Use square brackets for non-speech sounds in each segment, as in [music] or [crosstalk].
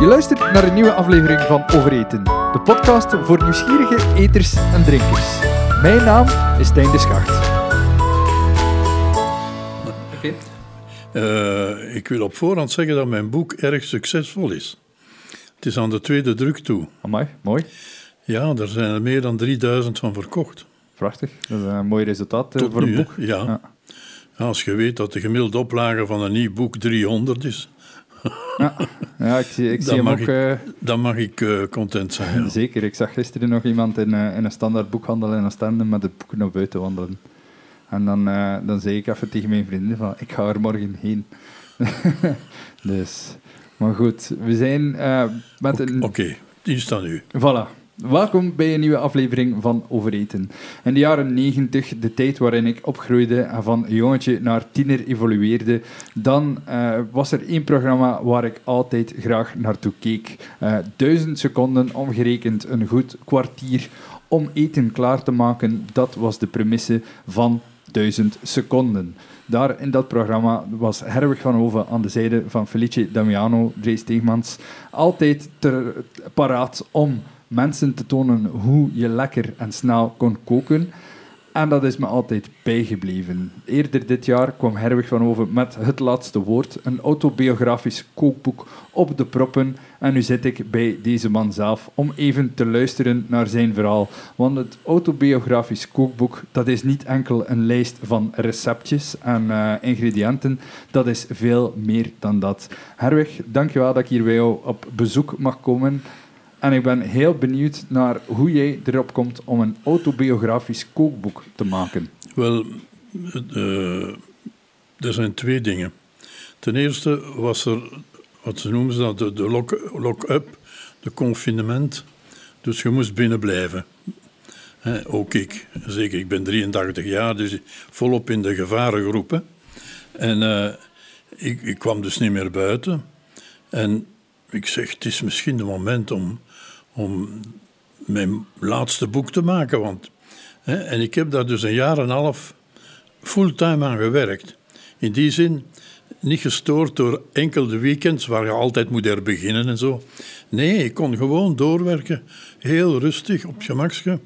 Je luistert naar een nieuwe aflevering van Overeten, de podcast voor nieuwsgierige eters en drinkers. Mijn naam is Stijn de Schacht. Uh, ik wil op voorhand zeggen dat mijn boek erg succesvol is. Het is aan de tweede druk toe. Amai, mooi. Ja, er zijn er meer dan 3000 van verkocht. Prachtig, dat is een mooi resultaat uh, voor een boek. Ja. ja. Als je weet dat de gemiddelde oplage van een nieuw boek 300 is. Ja, ja ik zie, ik zie hem ook... Ik, uh, dan mag ik uh, content zijn. Ja. Zeker, ik zag gisteren nog iemand in, uh, in een standaard boekhandel in met het boek naar buiten wandelen. En dan, dan zei ik even tegen mijn vrienden van, ik ga er morgen heen. [laughs] dus, maar goed, we zijn met een... Oké, okay, die staat nu. Voilà. Welkom bij een nieuwe aflevering van Overeten. In de jaren 90, de tijd waarin ik opgroeide en van jongetje naar tiener evolueerde, dan uh, was er één programma waar ik altijd graag naartoe keek. Uh, duizend seconden omgerekend, een goed kwartier om eten klaar te maken. Dat was de premisse van duizend seconden. Daar in dat programma was Herwig van Hoven aan de zijde van Felice Damiano, Dre Steegmans, altijd ter, paraat om mensen te tonen hoe je lekker en snel kon koken. En dat is me altijd bijgebleven. Eerder dit jaar kwam Herwig van Hoven met Het Laatste Woord, een autobiografisch kookboek op de proppen. En nu zit ik bij deze man zelf om even te luisteren naar zijn verhaal. Want het autobiografisch kookboek, dat is niet enkel een lijst van receptjes en uh, ingrediënten. Dat is veel meer dan dat. Herwig, dankjewel dat ik hier bij jou op bezoek mag komen. En ik ben heel benieuwd naar hoe jij erop komt om een autobiografisch kookboek te maken. Wel, uh, er zijn twee dingen. Ten eerste was er, wat ze noemen ze dat, de, de lock-up, de confinement. Dus je moest binnen blijven. ook ik, zeker, ik ben 83 jaar, dus volop in de gevarengroepen. En uh, ik, ik kwam dus niet meer buiten. En ik zeg, het is misschien het moment om om mijn laatste boek te maken. Want, hè, en ik heb daar dus een jaar en een half fulltime aan gewerkt. In die zin niet gestoord door enkel de weekends waar je altijd moet herbeginnen en zo. Nee, ik kon gewoon doorwerken, heel rustig, op gemakje.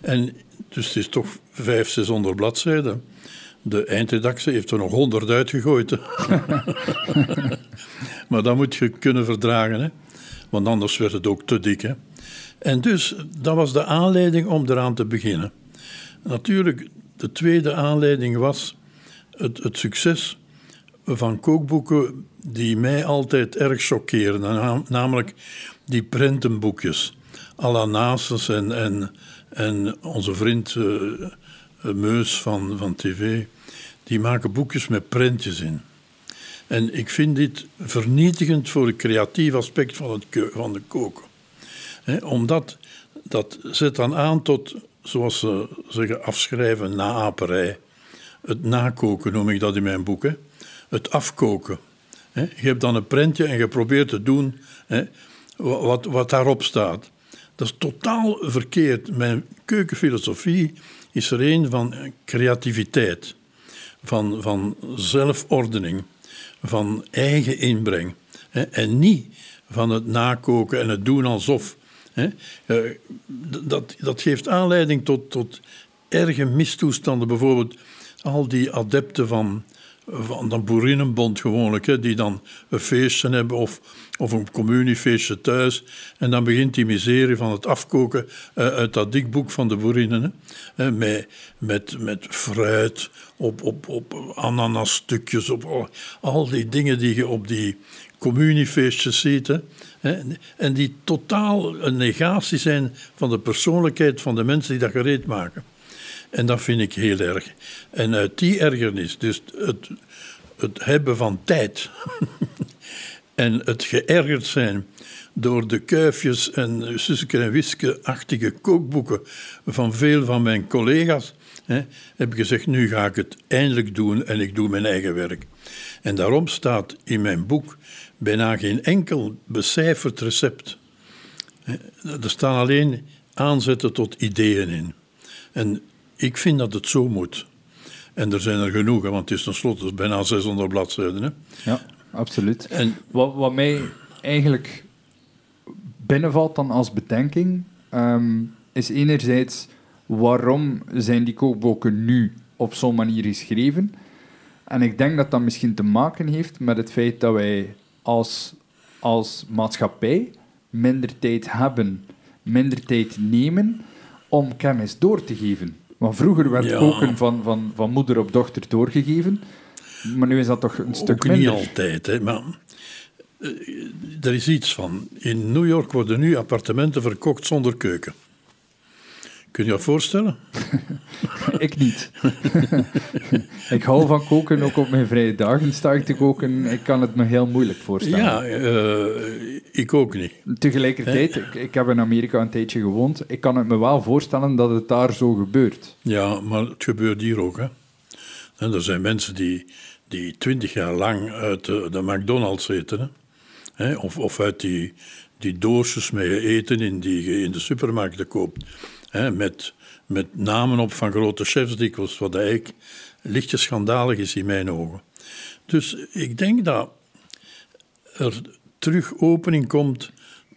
En dus het is toch 500, 600 bladzijden. De eindredactie heeft er nog 100 uitgegooid. [laughs] maar dat moet je kunnen verdragen, hè? Want anders werd het ook te dik. Hè? En dus, dat was de aanleiding om eraan te beginnen. Natuurlijk, de tweede aanleiding was het, het succes van kookboeken die mij altijd erg chockeren. Namelijk die prentenboekjes. Alla Nasus en, en, en onze vriend uh, Meus van, van tv. Die maken boekjes met prentjes in. En ik vind dit vernietigend voor het creatief aspect van, het, van de koken omdat dat zet dan aan tot, zoals ze zeggen, afschrijven, naaperij. Het nakoken noem ik dat in mijn boek. Het afkoken. Je hebt dan een prentje en je probeert te doen wat, wat daarop staat. Dat is totaal verkeerd. Mijn keukenfilosofie is er een van creativiteit, van, van zelfordening, van eigen inbreng. En niet van het nakoken en het doen alsof. Hè? Uh, dat, dat geeft aanleiding tot, tot erge mistoestanden. Bijvoorbeeld al die adepten van, van de boerinnenbond gewoonlijk, hè, die dan een feestje hebben of, of een communiefeestje thuis. En dan begint die miserie van het afkoken uh, uit dat dikboek van de boerinnen. Hè, met, met, met fruit, op, op, op ananasstukjes, op al, al die dingen die je op die communiefeestjes ziet. Hè. En die totaal een negatie zijn van de persoonlijkheid van de mensen die dat gereed maken. En dat vind ik heel erg. En uit die ergernis, dus het, het hebben van tijd [laughs] en het geërgerd zijn door de kuifjes en Suske en Wiske-achtige kookboeken van veel van mijn collega's, hè, heb ik gezegd, nu ga ik het eindelijk doen en ik doe mijn eigen werk. En daarom staat in mijn boek bijna geen enkel becijferd recept. Er staan alleen aanzetten tot ideeën in. En ik vind dat het zo moet. En er zijn er genoeg, want het is tenslotte bijna 600 bladzijden. Hè? Ja, absoluut. En wat, wat mij eigenlijk binnenvalt dan als bedenking, ehm, is enerzijds waarom zijn die kookboeken nu op zo'n manier geschreven? En ik denk dat dat misschien te maken heeft met het feit dat wij als, als maatschappij minder tijd hebben, minder tijd nemen om kennis door te geven. Want vroeger werd Ja. koken van, van, van moeder op dochter doorgegeven, maar nu is dat toch een stuk Ook niet minder. altijd, hè, maar eh, er is iets van. In New York worden nu appartementen verkocht zonder keuken. Kun je dat voorstellen? [laughs] Ik niet. [laughs] ik hou van koken, ook op mijn vrije dagen sta ik te koken. Ik kan het me heel moeilijk voorstellen. Ja, eh, ik ook niet. Tegelijkertijd, ik, ik heb in Amerika een tijdje gewoond. Ik kan het me wel voorstellen dat het daar zo gebeurt. Ja, maar het gebeurt hier ook. Hè. En er zijn mensen die, die twintig jaar lang uit de, de McDonald's eten. Hè. Hè, Of, of uit die, die doosjes met eten in die je in de supermarkten koopt. Hè, met, met namen op van grote chefs dikwijls, wat eigenlijk lichtjes schandalig is in mijn ogen. Dus ik denk dat er terug opening komt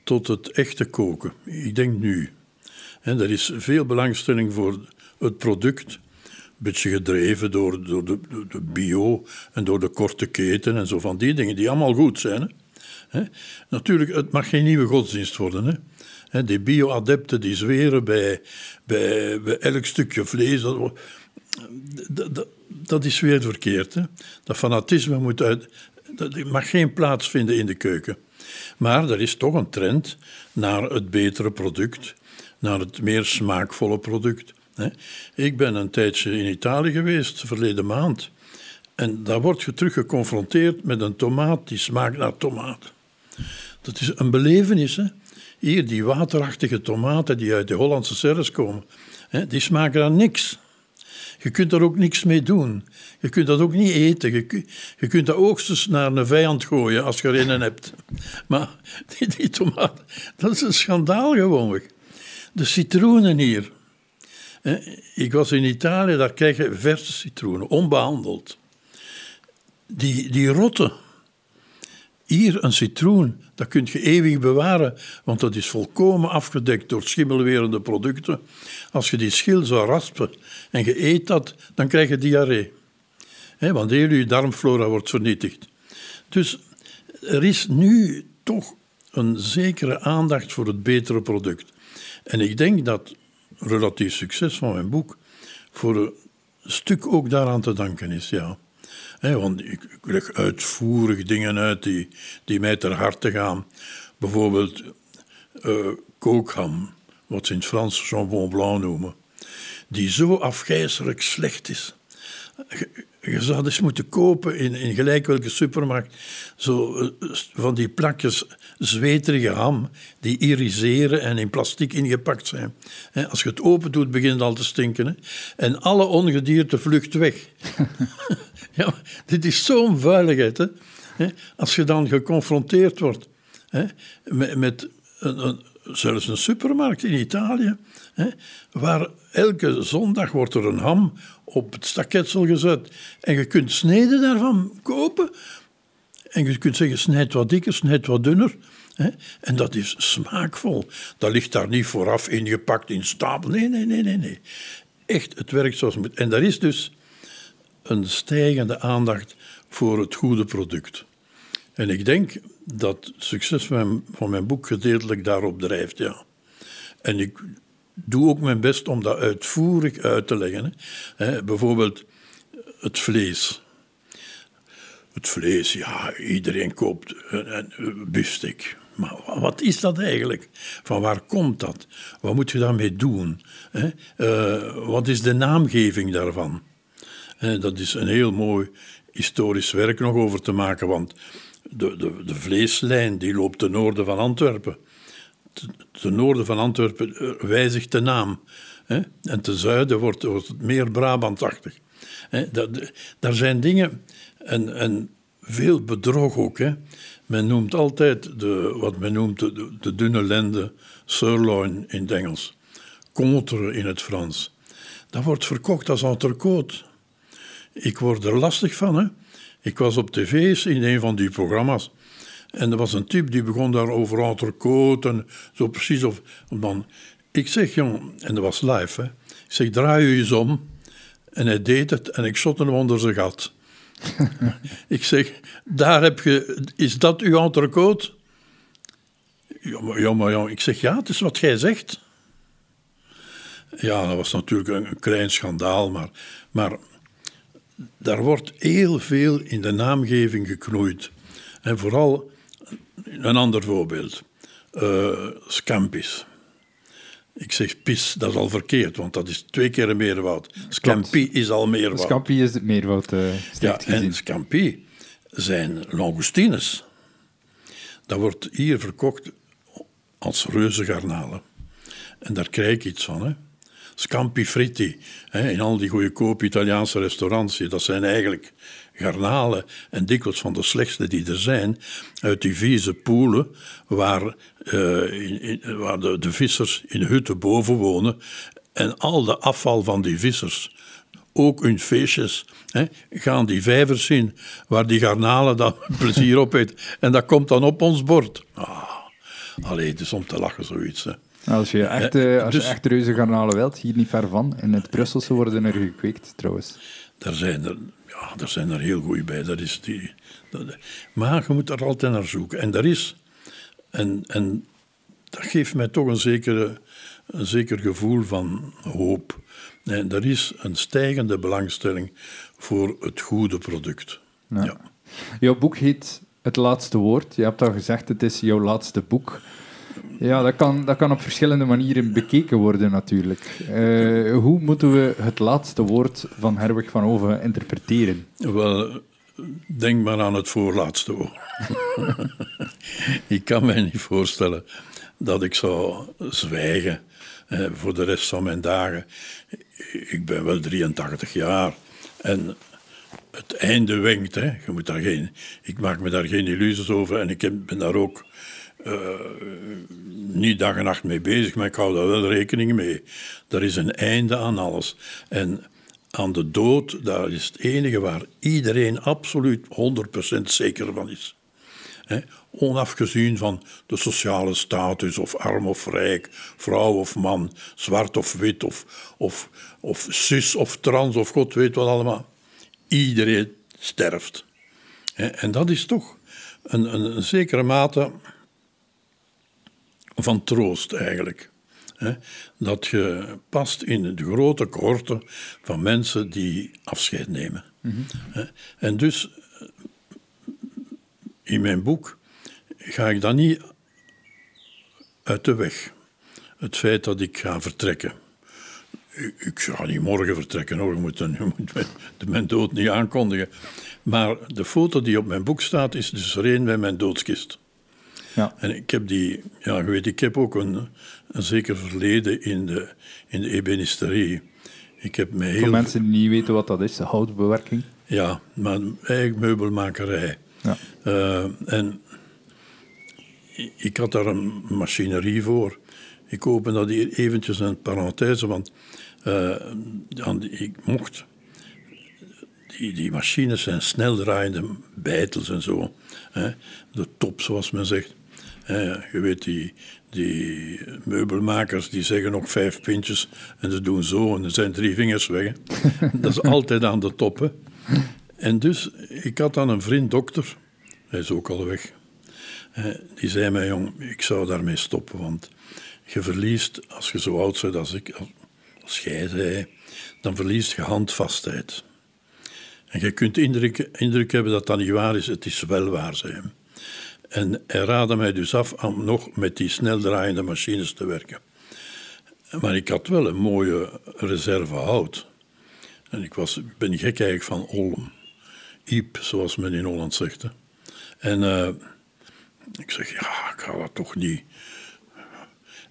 tot het echte koken. Ik denk nu. En er is veel belangstelling voor het product. Een beetje gedreven door, door de, de- bio en door de korte keten en zo van die dingen, die allemaal goed zijn. Hè? Natuurlijk, het mag geen nieuwe godsdienst worden. Hè? Die bio-adepten die zweren bij, bij, bij elk stukje vlees. Dat, dat, is weer verkeerd. Dat fanatisme moet uit, dat mag geen plaats vinden in de keuken. Maar er is toch een trend naar het betere product, naar het meer smaakvolle product. Ik ben een tijdje in Italië geweest, verleden maand. En daar word je terug geconfronteerd met een tomaat die smaakt naar tomaat. Dat is een belevenis. Hè? Hier, die waterachtige tomaten die uit de Hollandse serres komen, hè, die smaken aan niks. Je kunt daar ook niks mee doen. Je kunt dat ook niet eten. Je, ku- je kunt dat oogstens naar een vijand gooien als je er een hebt. Maar die, die tomaat, dat is een schandaal gewoonlijk. De citroenen hier. Ik was in Italië, daar krijg je verse citroenen, onbehandeld. Die, die rotten. Hier een citroen, dat kun je eeuwig bewaren, want dat is volkomen afgedekt door schimmelwerende producten. Als je die schil zou raspen en je eet dat, dan krijg je diarree. Want heel je darmflora wordt vernietigd. Dus er is nu toch een zekere aandacht voor het betere product. En ik denk dat relatief succes van mijn boek voor een stuk ook daaraan te danken is, ja. Want ik, leg uitvoerig dingen uit die, die mij ter harte gaan. Bijvoorbeeld eh kookham, wat ze in het Frans jambon blanc noemen, die zo afgrijzelijk slecht is. Je, zou dus moeten kopen in, in gelijk welke supermarkt zo eh, van die plakjes zweterige ham die iriseren en in plastic ingepakt zijn. Als je het open doet, begint het al te stinken. Hè? En alle ongedierte vlucht weg. [laughs] ja, dit is zo'n vuiligheid. Hè? Als je dan geconfronteerd wordt hè, met, een, zelfs een supermarkt in Italië, hè, waar elke zondag wordt er een ham op het staketsel gezet en je kunt sneden daarvan kopen. En je kunt zeggen, snijd wat dikker, snijd wat dunner. En dat is smaakvol. Dat ligt daar niet vooraf ingepakt in stapel. Nee, nee, nee, nee, nee. Echt, het werkt zoals het moet. En daar is dus een stijgende aandacht voor het goede product. En ik denk dat het succes van mijn, van mijn boek gedeeltelijk daarop drijft, ja. En ik doe ook mijn best om dat uitvoerig uit te leggen. Hè. Bijvoorbeeld het vlees. Het vlees, ja, iedereen koopt een, een. Maar wa- wat is dat eigenlijk? Van waar komt dat? Wat moet je daarmee doen? Hè? Eh, wat is de naamgeving daarvan? Dat is een heel mooi historisch werk nog over te maken, want de, de, de vleeslijn die loopt ten noorden van Antwerpen. Te- Ten noorden van Antwerpen eh, wijzigt de naam. Hè? En ten zuiden wordt, het meer Brabantachtig. Hè? Daar zijn dingen, en, veel bedrog ook. Hè? Men noemt altijd de, wat men noemt de, de, de dunne lende, sirloin in het Engels, contre in het Frans. Dat wordt verkocht als entrecote. Ik word er lastig van. Hè? Ik was op tv's in een van die programma's. En er was een type die begon daar over entrecote en zo precies. Of, dan, ik zeg, jong, en dat was live, hè. Ik zeg, draai je eens om. En hij deed het en ik shot hem onder zijn gat. [laughs] ik zeg, daar heb je, is dat uw entrecote? Ja maar, ja, ja, ik zeg, ja, het is wat jij zegt. Ja, dat was natuurlijk een, klein schandaal, maar, maar daar wordt heel veel in de naamgeving geknoeid. En vooral een ander voorbeeld. Uh, Scampis. Ik zeg pis, dat is al verkeerd, want dat is twee keer een meerwoud. Scampi is al meerwoud. Scampi is het meerwoud. Uh, ja, en Scampi zijn langoustines. Dat wordt hier verkocht als reuzengarnalen. En daar krijg ik iets van. Hè. Scampi fritti, hè, in al die goedkope Italiaanse restaurants, dat zijn eigenlijk garnalen en dikwijls van de slechtste die er zijn, uit die vieze poelen waar, uh, in, waar de, de vissers in hutten boven wonen en al de afval van die vissers ook hun feestjes, hè, gaan die vijvers zien waar die garnalen dan [laughs] plezier op eet. En dat komt dan op ons bord. Ah, allee, het is om te lachen zoiets. Hè. Als je echt, uh, als dus, je echt reuze garnalen wilt, hier niet ver van, in het Brusselse worden er gekweekt trouwens. Daar zijn er, ja, daar zijn er heel goed bij. Dat is die, dat, maar je moet er altijd naar zoeken. En daar is, en, en dat geeft mij toch een, zekere, een zeker gevoel van hoop. En er is een stijgende belangstelling voor het goede product. Ja. ja. Jouw boek heet Het Laatste Woord. Je hebt al gezegd, het is jouw laatste boek. Ja, dat kan, dat kan op verschillende manieren bekeken worden natuurlijk. Uh, hoe moeten we het laatste woord van Herwig van Oven interpreteren? Wel, denk maar aan het voorlaatste woord. [laughs] ik kan mij niet voorstellen dat ik zou zwijgen eh, voor de rest van mijn dagen. Ik ben wel 83 jaar en het einde wenkt. Hè. Je moet daar geen, ik maak me daar geen illusies over en ik ben daar ook niet dag en nacht mee bezig, maar ik hou daar wel rekening mee. Er is een einde aan alles. En aan de dood, dat is het enige waar iedereen absoluut 100% zeker van is. onafgezien van de sociale status, of arm of rijk, vrouw of man, zwart of wit, of, of, of cis of trans, of god weet wat allemaal. Iedereen sterft. en dat is toch een, een zekere mate van troost eigenlijk. Dat je past in de grote cohorte van mensen die afscheid nemen. En dus in mijn boek ga ik dan niet uit de weg. Het feit dat ik ga vertrekken. Ik ga niet morgen vertrekken hoor, je moet, je [laughs] moet mijn dood niet aankondigen. Maar de foto die op mijn boek staat is dus er bij mijn doodskist. Ja. En ik heb die, ja, je weet, ik heb ook een, een zeker verleden in de, in de ebenisterie. Ik heb mij heel... Voor mensen die niet weten wat dat is, de houtbewerking. Ja, maar eigenlijk meubelmakerij. Ja. Uh, en ik had daar een machinerie voor. Ik open dat hier eventjes een parenthese, want uh, ik mocht... Die, die machines zijn snel draaiende bijtels en zo. Hè. De top, zoals men zegt je weet, die, die meubelmakers die zeggen nog vijf pintjes en ze doen zo en er zijn drie vingers weg. [laughs] dat is altijd aan de top. En dus, ik had dan een vriend dokter, hij is ook al weg. die zei mij, jong, ik zou daarmee stoppen, want je verliest, als je zo oud bent als ik, als jij zei, dan verliest je handvastheid. En je kunt indruk, indruk hebben dat dat niet waar is, het is wel waar, zei hem. En hij raadde mij dus af om nog met die sneldraaiende machines te werken. Maar ik had wel een mooie reserve hout. En ik was, ben gek eigenlijk van olm. Iep, zoals men in Holland zegt. En uh, ik zeg, ja, ik ga dat toch niet.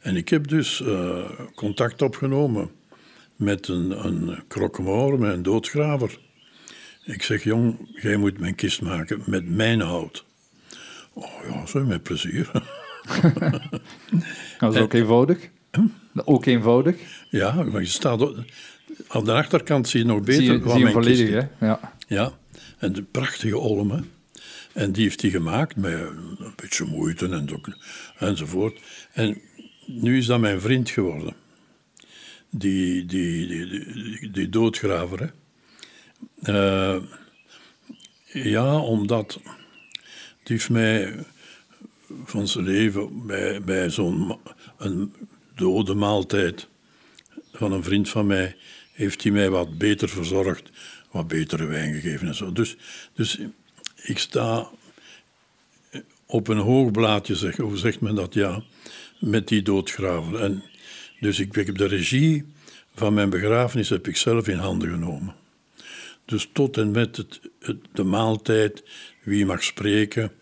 En ik heb dus uh, contact opgenomen met een, een krokmoor, met een doodgraver. Ik zeg, jong, jij moet mijn kist maken met mijn hout. Oh ja, zo met plezier. [laughs] dat is ook eenvoudig. Hm? Ook eenvoudig. Ja, maar je staat aan de achterkant zie je nog beter zie je, zie je volledig, hè? Ja. ja, en de prachtige olmen. En die heeft hij gemaakt met een beetje moeite en zo, enzovoort. En nu is dat mijn vriend geworden. Die, die, die, die, die doodgraver. Hè. Eh, ja, omdat die heeft mij van zijn leven bij, bij zo'n een dode maaltijd van een vriend van mij, heeft hij mij wat beter verzorgd, wat betere wijn gegeven en zo. Dus, dus ik sta op een hoog blaadje, zeg, hoe zegt men dat, ja, met die doodgraver. En dus ik heb de regie van mijn begrafenis heb ik zelf in handen genomen. Dus tot en met het, de maaltijd, wie mag spreken.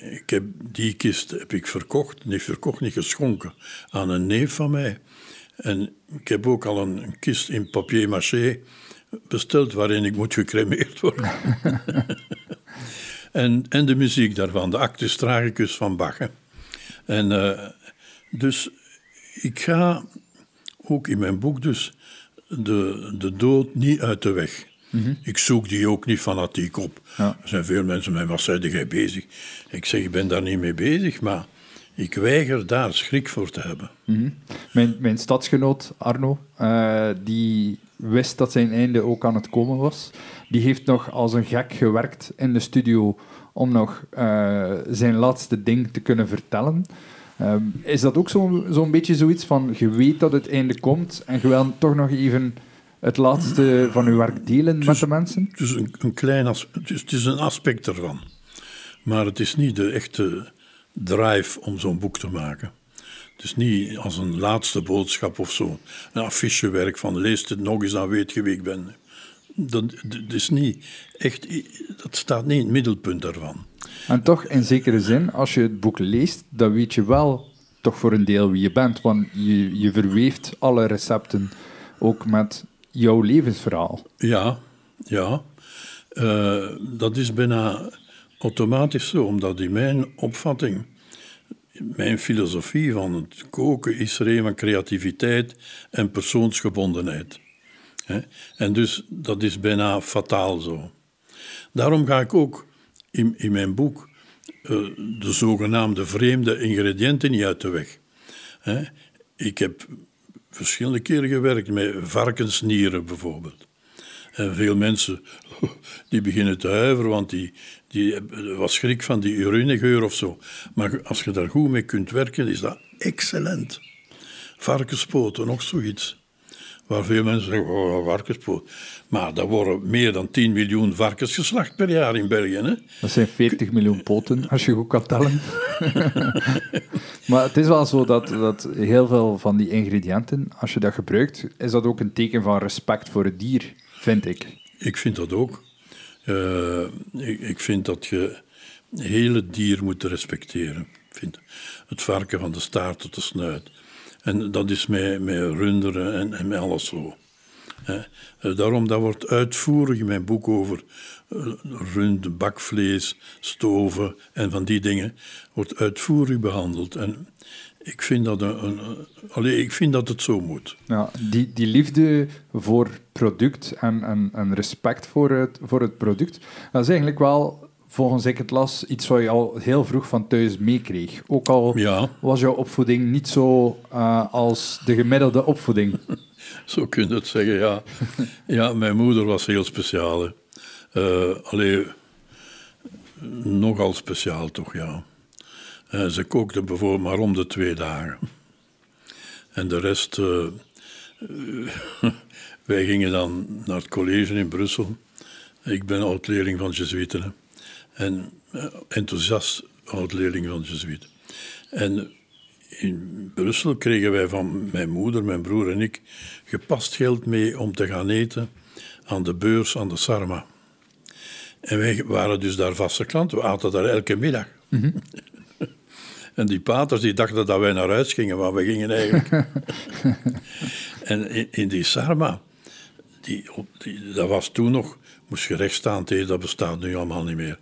Ik heb, die kist heb ik verkocht, niet verkocht, niet geschonken, aan een neef van mij. En ik heb ook al een, kist in papier maché besteld waarin ik moet gecremeerd worden. [laughs] en, en de muziek daarvan, de Actus Tragicus van Bach. En uh, dus ik ga ook in mijn boek dus de, de dood niet uit de weg. Mhm. Ik zoek die ook niet fanatiek op. Er zijn veel mensen met wat zijn jij bezig? Ik zeg, ik ben daar niet mee bezig, maar ik weiger daar schrik voor te hebben. Mhm. mijn, mijn stadsgenoot Arno, uh, die wist dat zijn einde ook aan het komen was. Die heeft nog als een gek gewerkt in de studio om nog uh, zijn laatste ding te kunnen vertellen. Ehm, is dat ook zo'n zo beetje zoiets van, je weet dat het einde komt en je wil toch nog even het laatste van je werk delen met de mensen? Het is een, een klein as, het is, het is, een aspect ervan. Maar het is niet de echte drive om zo'n boek te maken. Het is niet als een laatste boodschap of zo. Een affichewerk van lees het nog eens, dan weet je wie ik ben. Dat, dat, is niet echt, dat staat niet in het middelpunt daarvan. En toch, in zekere zin, als je het boek leest, dan weet je wel toch voor een deel wie je bent. Want je, je verweeft alle recepten ook met jouw levensverhaal. Ja, ja. Uh, dat is bijna automatisch zo, omdat in mijn opvatting, mijn filosofie van het koken is er van creativiteit en persoonsgebondenheid. En dus dat is bijna fataal zo. Daarom ga ik ook in, in mijn boek uh, de zogenaamde vreemde ingrediënten niet uit de weg. Ik heb verschillende keren gewerkt met varkensnieren bijvoorbeeld. En veel mensen [laughs] die beginnen te huiveren, want die, die was schrik van die urinegeur of zo. Maar als je daar goed mee kunt werken, is dat excellent. Varkenspoten, nog zoiets. Waar veel mensen zeggen, oh, varkenspoot. Maar er worden meer dan 10 miljoen varkens geslacht per jaar in België. Hè? Dat zijn 40 miljoen poten, als je goed kan tellen. [laughs] maar het is wel zo dat, dat heel veel van die ingrediënten, als je dat gebruikt, is dat ook een teken van respect voor het dier, vind ik. Ik vind dat ook. Uh, ik, ik, vind dat je het hele dier moet respecteren. Vind het varken van de staart tot de snuit. En dat is met, met runderen en, en met alles zo. Eh, daarom, dat wordt uitvoerig in mijn boek over uh, rund, bakvlees, stoven en van die dingen, wordt uitvoerig behandeld. En ik vind dat, een, een, ik vind dat het zo moet. Ja, die, die liefde voor product en, en, en respect voor het, voor het product, dat is eigenlijk wel volgens ik het las, iets wat je al heel vroeg van thuis meekreeg. Ook al was jouw opvoeding niet zo uh, als de gemiddelde opvoeding. [laughs] zo kun je het zeggen, ja. ja, mijn moeder was heel speciaal. Uh, alleen, nogal speciaal toch, ja. Uh, ze kookte bijvoorbeeld maar om de twee dagen. En de rest... [laughs] wij gingen dan naar het college in Brussel. Ik ben oud-leerling van Jesuiten en uh, enthousiast oud-leerling van Jesuit. En in Brussel kregen wij van mijn moeder, mijn broer en ik gepast geld mee om te gaan eten aan de beurs aan de Sarma. En wij waren dus daar vaste klanten, we aten daar elke middag. Mhm. [laughs] en die paters die dachten dat wij naar huis gingen, maar we gingen eigenlijk. [laughs] en in, in, die Sarma, die, die, dat was toen nog, moest je recht staan eten, dat bestaat nu allemaal niet meer.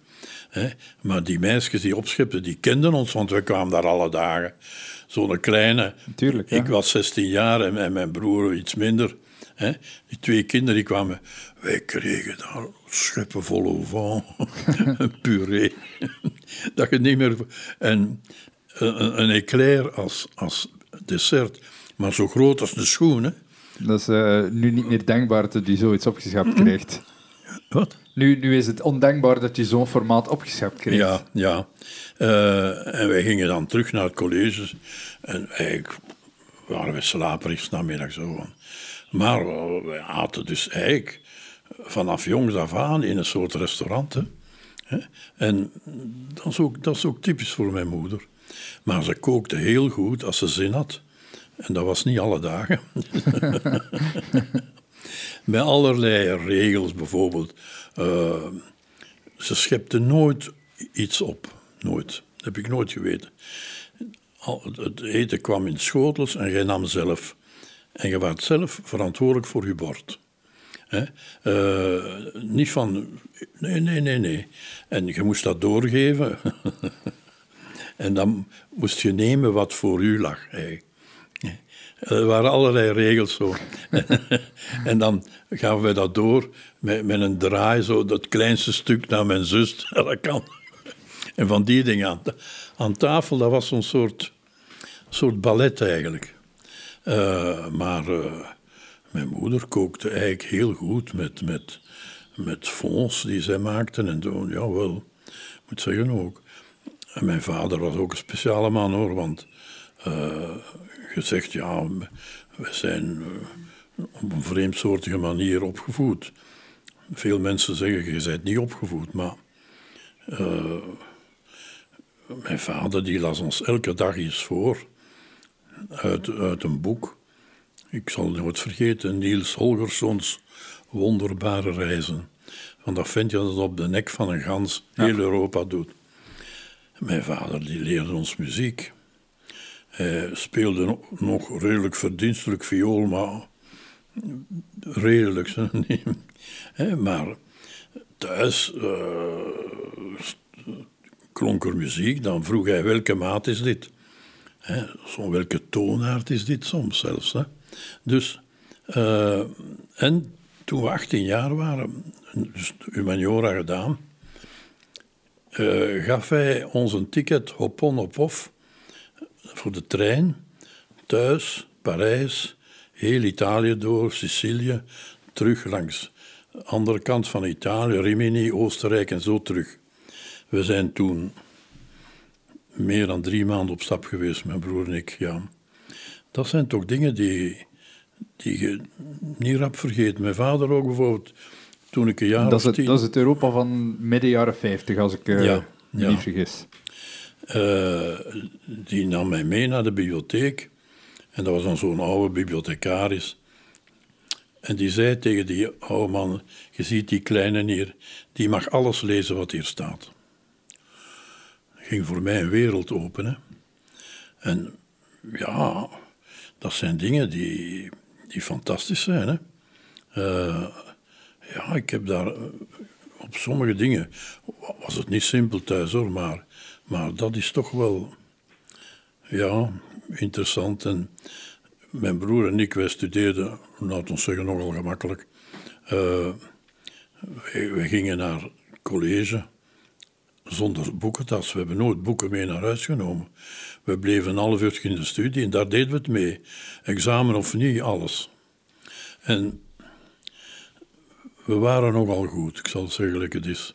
Maar die meisjes die opschipten, die kenden ons, want we kwamen daar alle dagen. Zo'n kleine. Tuurlijk, ja. Ik was 16 jaar en, mijn broer iets minder. Hè? Die twee kinderen die kwamen, wij kregen daar scheppen vol au [laughs] een puree. [laughs] dat je niet meer... En een, een eclair als, als dessert, maar zo groot als de schoen. Hè? Dat is uh, nu niet meer denkbaar dat je zoiets opgeschept krijgt. Wat? Nu, nu is het ondenkbaar dat je zo'n formaat opgeschept krijgt. Ja, ja. Uh, en wij gingen dan terug naar het college. En eigenlijk waren we slaperig namiddag zo. Maar we aten dus eigenlijk vanaf jongs af aan in een soort restaurant. Hè. En dat is, ook, dat is ook typisch voor mijn moeder. Maar ze kookte heel goed als ze zin had. En dat was niet alle dagen. [laughs] Met allerlei regels bijvoorbeeld. Uh, ze schepte nooit iets op. Nooit. Dat heb ik nooit geweten. Het eten kwam in schotels en jij nam zelf. En je werd zelf verantwoordelijk voor je bord. Uh, niet van, nee, nee, nee, nee. En je moest dat doorgeven. [laughs] en dan moest je nemen wat voor u lag. Eigenlijk. Er waren allerlei regels zo. [laughs] en dan gaan we dat door met, met een draai, zo dat kleinste stuk naar mijn zus. [laughs] dat kan. En van die dingen aan, aan tafel, dat was een soort, soort ballet eigenlijk. Uh, maar uh, mijn moeder kookte eigenlijk heel goed met, met, met fonds die zij maakten en zo. Ja, wel, moet zeggen ook. En mijn vader was ook een speciale man hoor, want uh, gezegd, ja, we zijn op een vreemdsoortige manier opgevoed. Veel mensen zeggen, je bent niet opgevoed, maar mijn vader die las ons elke dag iets voor uit, uit een boek. Ik zal het nooit vergeten, Niels Holgerssons Wonderbare Reizen. Want dat vind je dat op de nek van een gans heel Europa doet. Mijn vader die leerde ons muziek. Hij speelde nog redelijk verdienstelijk viool, maar redelijk. [laughs] maar thuis uh, klonk er muziek, dan vroeg hij welke maat is dit? Zo welke toonaard is dit soms zelfs? Hè? Dus, uh, en toen we 18 jaar waren, dus humaniora gedaan, uh, gaf hij ons een ticket hop-on, hop-off voor de trein, thuis, Parijs, heel Italië door, Sicilië, terug langs de andere kant van Italië, Rimini, Oostenrijk en zo terug. We zijn toen meer dan drie maanden op stap geweest, mijn broer en ik. Ja. Dat zijn toch dingen die, die je niet rap vergeet. Mijn vader ook bijvoorbeeld, toen ik een jaar dat is het, Dat is het Europa van midden jaren 50, als ik uh, ja, me niet vergis. Uh, die nam mij mee naar de bibliotheek. En dat was dan zo'n oude bibliothecaris. En die zei tegen die oude man, je ziet die kleine hier, die mag alles lezen wat hier staat ging voor mij een wereld openen. En ja, dat zijn dingen die, die fantastisch zijn. Hè? Uh, ja, ik heb daar eh, op sommige dingen was het niet simpel thuis hoor, maar, maar dat is toch wel ja, interessant. En mijn broer en ik, wij studeerden, laten we zeggen, nogal gemakkelijk. Uh, gingen naar college zonder boekentas. We hebben nooit boeken mee naar huis genomen. We bleven een half uur in de studie en daar deden we het mee. Examen of niet, alles. En we waren nogal goed, ik zal zeggen dat het is.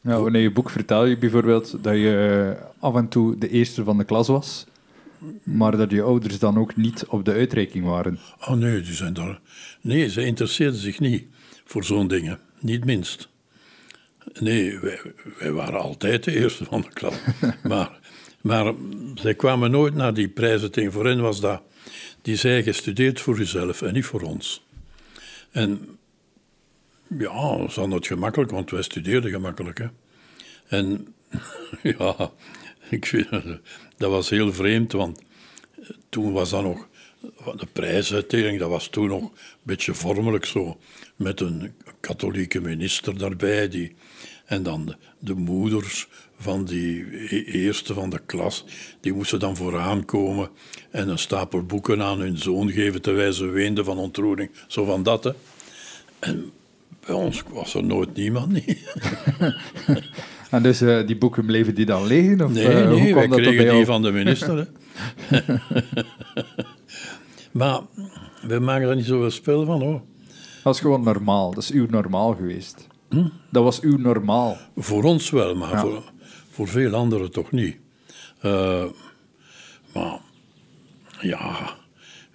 Ja, wanneer je boek vertel je bijvoorbeeld dat je eh, af en toe de eerste van de klas was, maar dat je ouders dan ook niet op de uitreiking waren. Oh nee, die zijn daar. Nee, ze interesseerden zich niet voor zo'n dingen, niet minst. Nee, wij, waren altijd de eerste van de klas. [laughs] maar, maar zij kwamen nooit naar die prijzen tegen. Voor hen was dat, die zei, gestudeerd voor jezelf en niet voor ons. En ja, ze hadden het gemakkelijk, want wij studeerden gemakkelijk. Hè. En [laughs] ja, ik vind, dat was heel vreemd, want toen was dat nog, de prijsuitdeling, dat was toen nog een beetje vormelijk zo, met een katholieke minister daarbij, die En dan de, de moeders van die e- eerste van de klas, die moesten dan vooraan komen en een stapel boeken aan hun zoon geven terwijl ze weenden van ontroering. Zo van dat, hè. En bij ons was er nooit niemand, niet. [laughs] En dus eh, die boeken bleven die dan liggen? Of, Nee, eh, hoe nee, wij dat kregen die van de minister. [laughs] maar we maken er niet zoveel spel van, hoor. Dat is gewoon normaal. Dat is uw normaal geweest. Hm? Dat was uw normaal. Voor ons wel, maar Ja. voor, voor veel anderen toch niet. Eh, maar ja,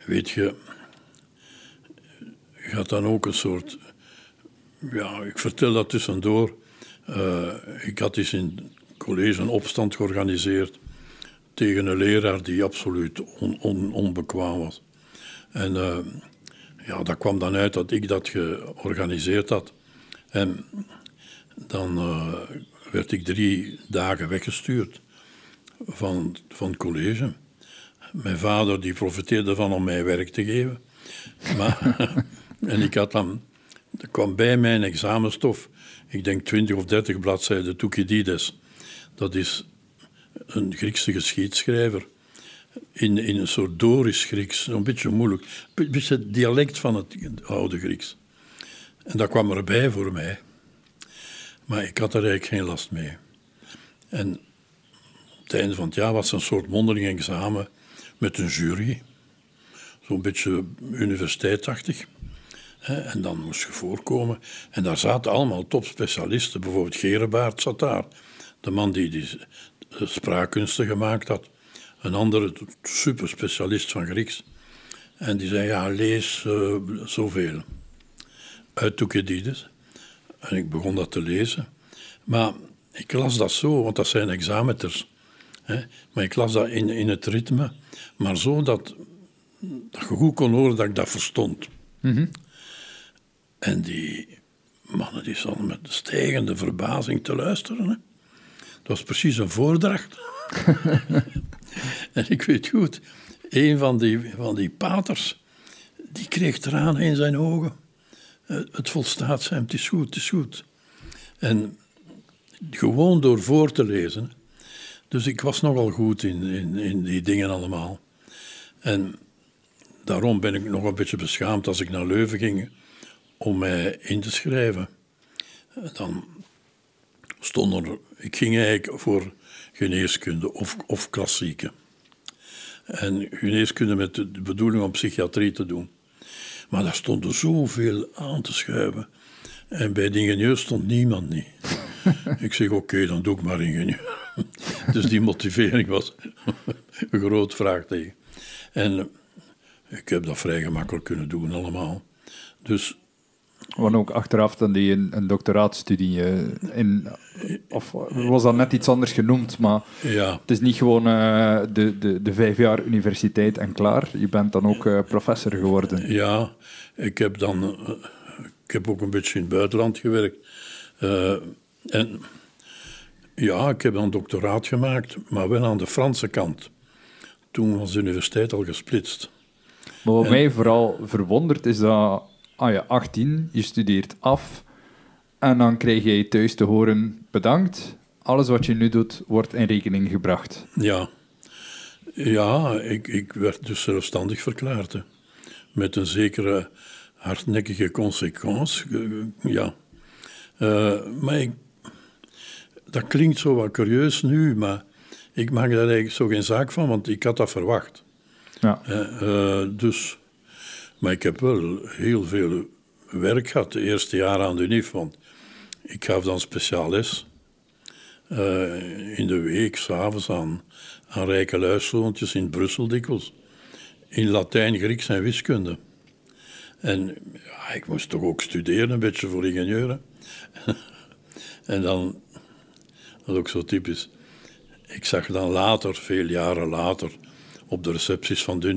weet je, je had dan ook een soort. Ja, ik vertel dat tussendoor. Eh, ik had eens in het college een opstand georganiseerd tegen een leraar die absoluut on, on- onbekwaam was. En eh, ja, dat kwam dan uit dat ik dat georganiseerd had. En dan eh, werd ik drie dagen weggestuurd van, van het college. Mijn vader die profiteerde van om mij werk te geven. Maar, [laughs] en ik had dan, kwam bij mijn examenstof, ik denk 20 of 30 bladzijden Thukydides. Dat is een Griekse geschiedschrijver. In, in een soort Dorisch Grieks, een beetje moeilijk. Een beetje het dialect van het oude Grieks. En dat kwam erbij voor mij. Maar ik had er eigenlijk geen last mee. En op het einde van het jaar was een soort mondeling examen met een jury. Zo'n beetje universiteitsachtig. En dan moest je voorkomen. En daar zaten allemaal topspecialisten. Bijvoorbeeld Gerebaard zat daar. De man die die spraakkunsten gemaakt had. Een andere superspecialist van Grieks. En die zei, ja, lees eh, zoveel. Uit Thukydides. En ik begon dat te lezen. Maar ik las dat zo, want dat zijn exameters. Maar ik las dat in, in het ritme. Maar zo dat, je goed kon horen dat ik dat verstond. En die mannen die stonden met stijgende verbazing te luisteren. Hè? Het was precies een voordracht. [laughs] en ik weet goed, een van die, van die paters, die kreeg tranen in zijn ogen. Eh, Het volstaat zijn, het is goed, het is goed. En gewoon door voor te lezen. Dus ik was nogal goed in, in, in die dingen allemaal. En daarom ben ik nog een beetje beschaamd als ik naar Leuven ging om mij in te schrijven. Dan stonden er, ik ging eigenlijk voor geneeskunde of, of klassieke. En geneeskunde met de bedoeling om psychiatrie te doen. Maar daar stond er zoveel aan te schuiven. En bij de ingenieur stond niemand niet. [laughs] ik zeg, oké, dan doe ik maar ingenieur. [laughs] dus die motivering was [laughs] een groot vraagteken. En ik heb dat vrij gemakkelijk kunnen doen allemaal. Dus Want ook achteraf dan die een, een doctoraatstudie eh, in... Of was dat net iets anders genoemd, maar ja, het is niet gewoon eh, de, de, de vijf jaar universiteit en klaar. Je bent dan ook eh, professor geworden. Ja, ik heb dan. ik heb ook een beetje in het buitenland gewerkt. En ja, ik heb dan doctoraat gemaakt, maar wel aan de Franse kant. Toen was de universiteit al gesplitst. Maar wat mij vooral verwondert is dat, ah ja, 18, je studeert af en dan krijg je thuis te horen, bedankt, alles wat je nu doet wordt in rekening gebracht. Ja, ja ik, ik werd dus zelfstandig verklaard. hè. Met een zekere hardnekkige consequentie. eh, Ja. Eh, maar ik, dat klinkt zo wat curieus nu, maar ik maak daar eigenlijk zo geen zaak van, want ik had dat verwacht. Ja. Eh, eh, dus, maar ik heb wel heel veel werk gehad de eerste jaren aan de UNIF, want ik gaf dan speciaal les. eh, in de week, s'avonds aan, aan rijke luiszoontjes in Brussel dikwijls. In Latijn, Grieks en wiskunde. En ja, ik moest toch ook studeren, een beetje voor ingenieuren. [laughs] en dan, dat is ook zo typisch. Ik zag dan later, veel jaren later, op de recepties van de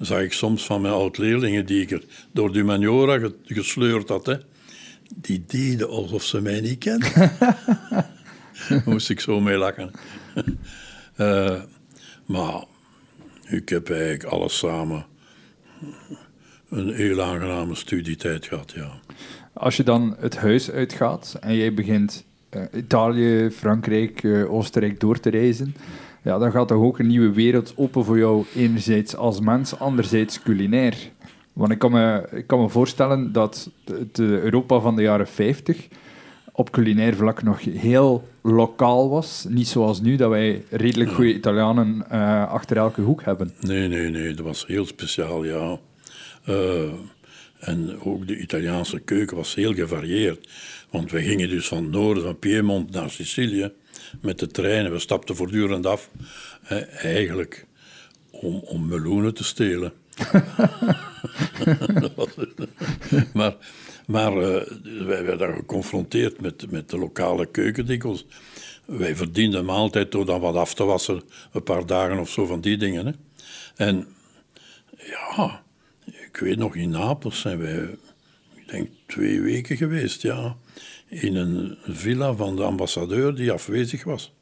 Zag ik soms van mijn oud-leerlingen die ik er door de humaniora ge- gesleurd had, hè, die deden alsof ze mij niet kenden. [laughs] Moest ik zo mee lachen. [laughs] Eh, maar ik heb eigenlijk alles samen een heel aangename studietijd gehad, ja. Als je dan het huis uitgaat en jij begint eh, Italië, Frankrijk, eh, Oostenrijk door te reizen, ja, dan gaat toch ook een nieuwe wereld open voor jou, enerzijds als mens, anderzijds culinair. Want ik kan me, ik kan me voorstellen dat het eh, Europa van de jaren 50 op culinair vlak nog heel lokaal was. Niet zoals nu, dat wij redelijk goede Italianen eh, achter elke hoek hebben. Nee, nee, nee, dat was heel speciaal, ja. Eh, en ook de Italiaanse keuken was heel gevarieerd. Want we gingen dus van het noorden van Piemont naar Sicilië met de treinen. We stapten voortdurend af, eh, eigenlijk om, om meloenen te stelen. [laughs] [laughs] Maar maar eh, wij werden geconfronteerd met, met de lokale keuken dikwijls. Wij verdienden maaltijd door dan wat af te wassen, een paar dagen of zo van die dingen. Hè. En ja, ik weet nog, in Napels zijn wij, ik denk twee weken geweest, ja. In een villa van de ambassadeur die afwezig was.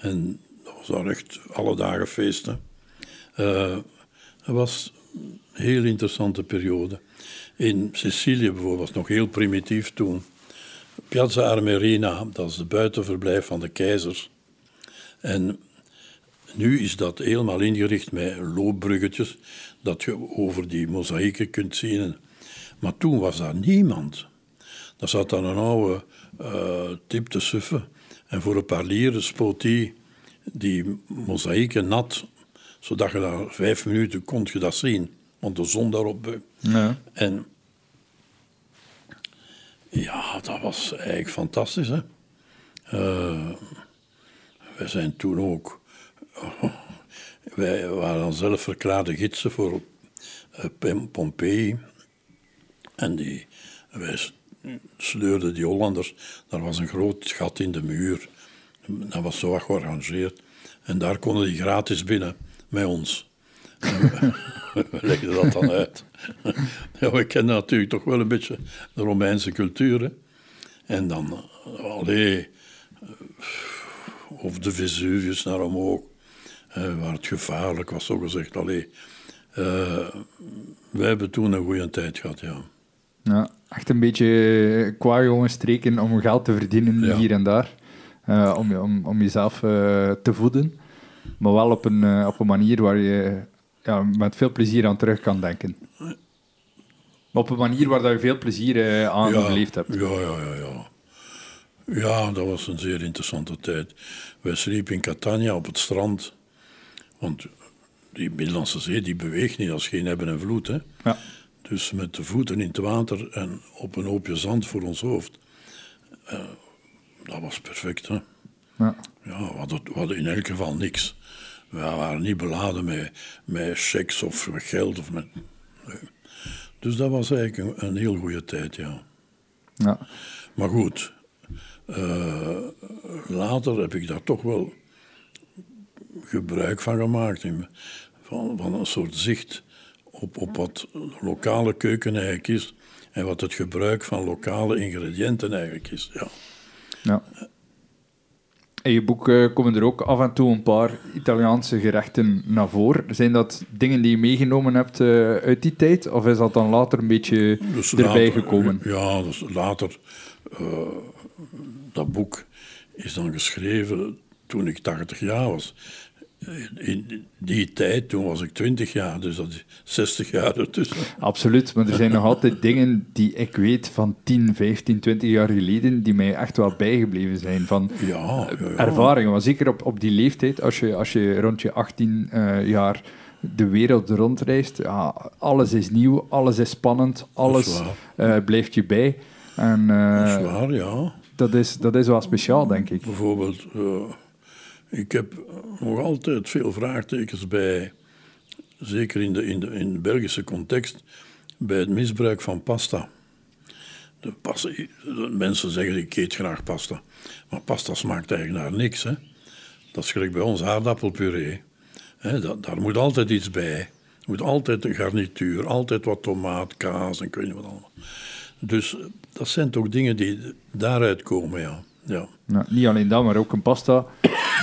En dat was daar echt alle dagen feesten. Uh, het was een heel interessante periode. In Sicilië bijvoorbeeld was nog heel primitief toen. Piazza Armerina, dat is de buitenverblijf van de keizers. En nu is dat helemaal ingericht met loopbruggetjes, dat je over die mozaïeken kunt zien. Maar toen was daar niemand. Daar zat dan een oude uh, tip te suffen. En voor een paar lieren spoot die die mozaïeken nat, zodat je daar vijf minuten kon je dat zien. Want de zon daarop. Ja. En ja, dat was eigenlijk fantastisch. Hè? Uh, wij zijn toen ook. [laughs] wij waren dan zelf verklaarde gidsen voor uh, Pompeii. En die, wij sleurden die Hollanders. Daar was een groot gat in de muur. Dat was zo wat gearrangeerd. En daar konden die gratis binnen met ons. [laughs] we legden dat dan uit. [laughs] ja, we kennen natuurlijk toch wel een beetje de Romeinse cultuur. En dan, alleen, eh, of de Vesuvius naar omhoog, waar het gevaarlijk was, zo gezegd. Allee, uh, wij hebben toen een goede tijd gehad, ja. Ja, echt een beetje qua jongens streken om geld te verdienen hier en daar. Uh, om, om, om jezelf uh, te voeden. Maar wel op een, uh, op een manier waar je ja, met veel plezier aan terug kan denken. op een manier waar je veel plezier aan ja, beleefd hebt. Ja, ja, ja, ja. Ja, dat was een zeer interessante tijd. Wij sliepen in Catania op het strand. Want die Middellandse Zee die beweegt niet als geen hebben en vloed. Hè. Ja. Dus met de voeten in het water en op een hoopje zand voor ons hoofd. Uh, dat was perfect. Hè. Ja. Ja, we hadden, we hadden in elk geval niks. We waren niet beladen met, met checks of met geld. Of met, Dus dat was eigenlijk een, een heel goede tijd, ja. ja. Maar goed, uh, later heb ik daar toch wel gebruik van gemaakt. Van, van een soort zicht op, op wat lokale keuken eigenlijk is. En wat het gebruik van lokale ingrediënten eigenlijk is. Ja. ja. In je boek uh, komen er ook af en toe een paar Italiaanse gerechten naar voren. Zijn dat dingen die je meegenomen hebt uh, uit die tijd? Of is dat dan later een beetje dus erbij later, gekomen? Ja, dus later. Uh, dat boek is dan geschreven toen ik 80 jaar was in die tijd, toen was ik 20 jaar, dus dat is 60 jaar ertussen. Absoluut, maar er zijn nog altijd dingen die ik weet van 10, 15, 20 jaar geleden, die mij echt wel bijgebleven zijn. Van ja, ja, ja. ervaringen, maar zeker op, op die leeftijd, als je, als je rond je 18 uh, eh, jaar de wereld rondreist, ja, alles is nieuw, alles is spannend, alles uh, blijft je bij. En, uh, dat is waar, ja. Dat is, dat is wel speciaal, denk ik. Bijvoorbeeld ik heb nog altijd veel vraagtekens bij, zeker in de, in de, in Belgische context, bij het misbruik van pasta. De pasta de mensen zeggen ik eet graag pasta, maar pasta smaakt eigenlijk naar niks. Hè? Dat is gelijk bij ons aardappelpuree. Hè? Dat, daar moet altijd iets bij. Er moet altijd een garnituur, altijd wat tomaat, kaas en weet niet wat allemaal. Dus dat zijn toch dingen die daaruit komen, ja. Ja. Nou, niet alleen dat, maar ook een pasta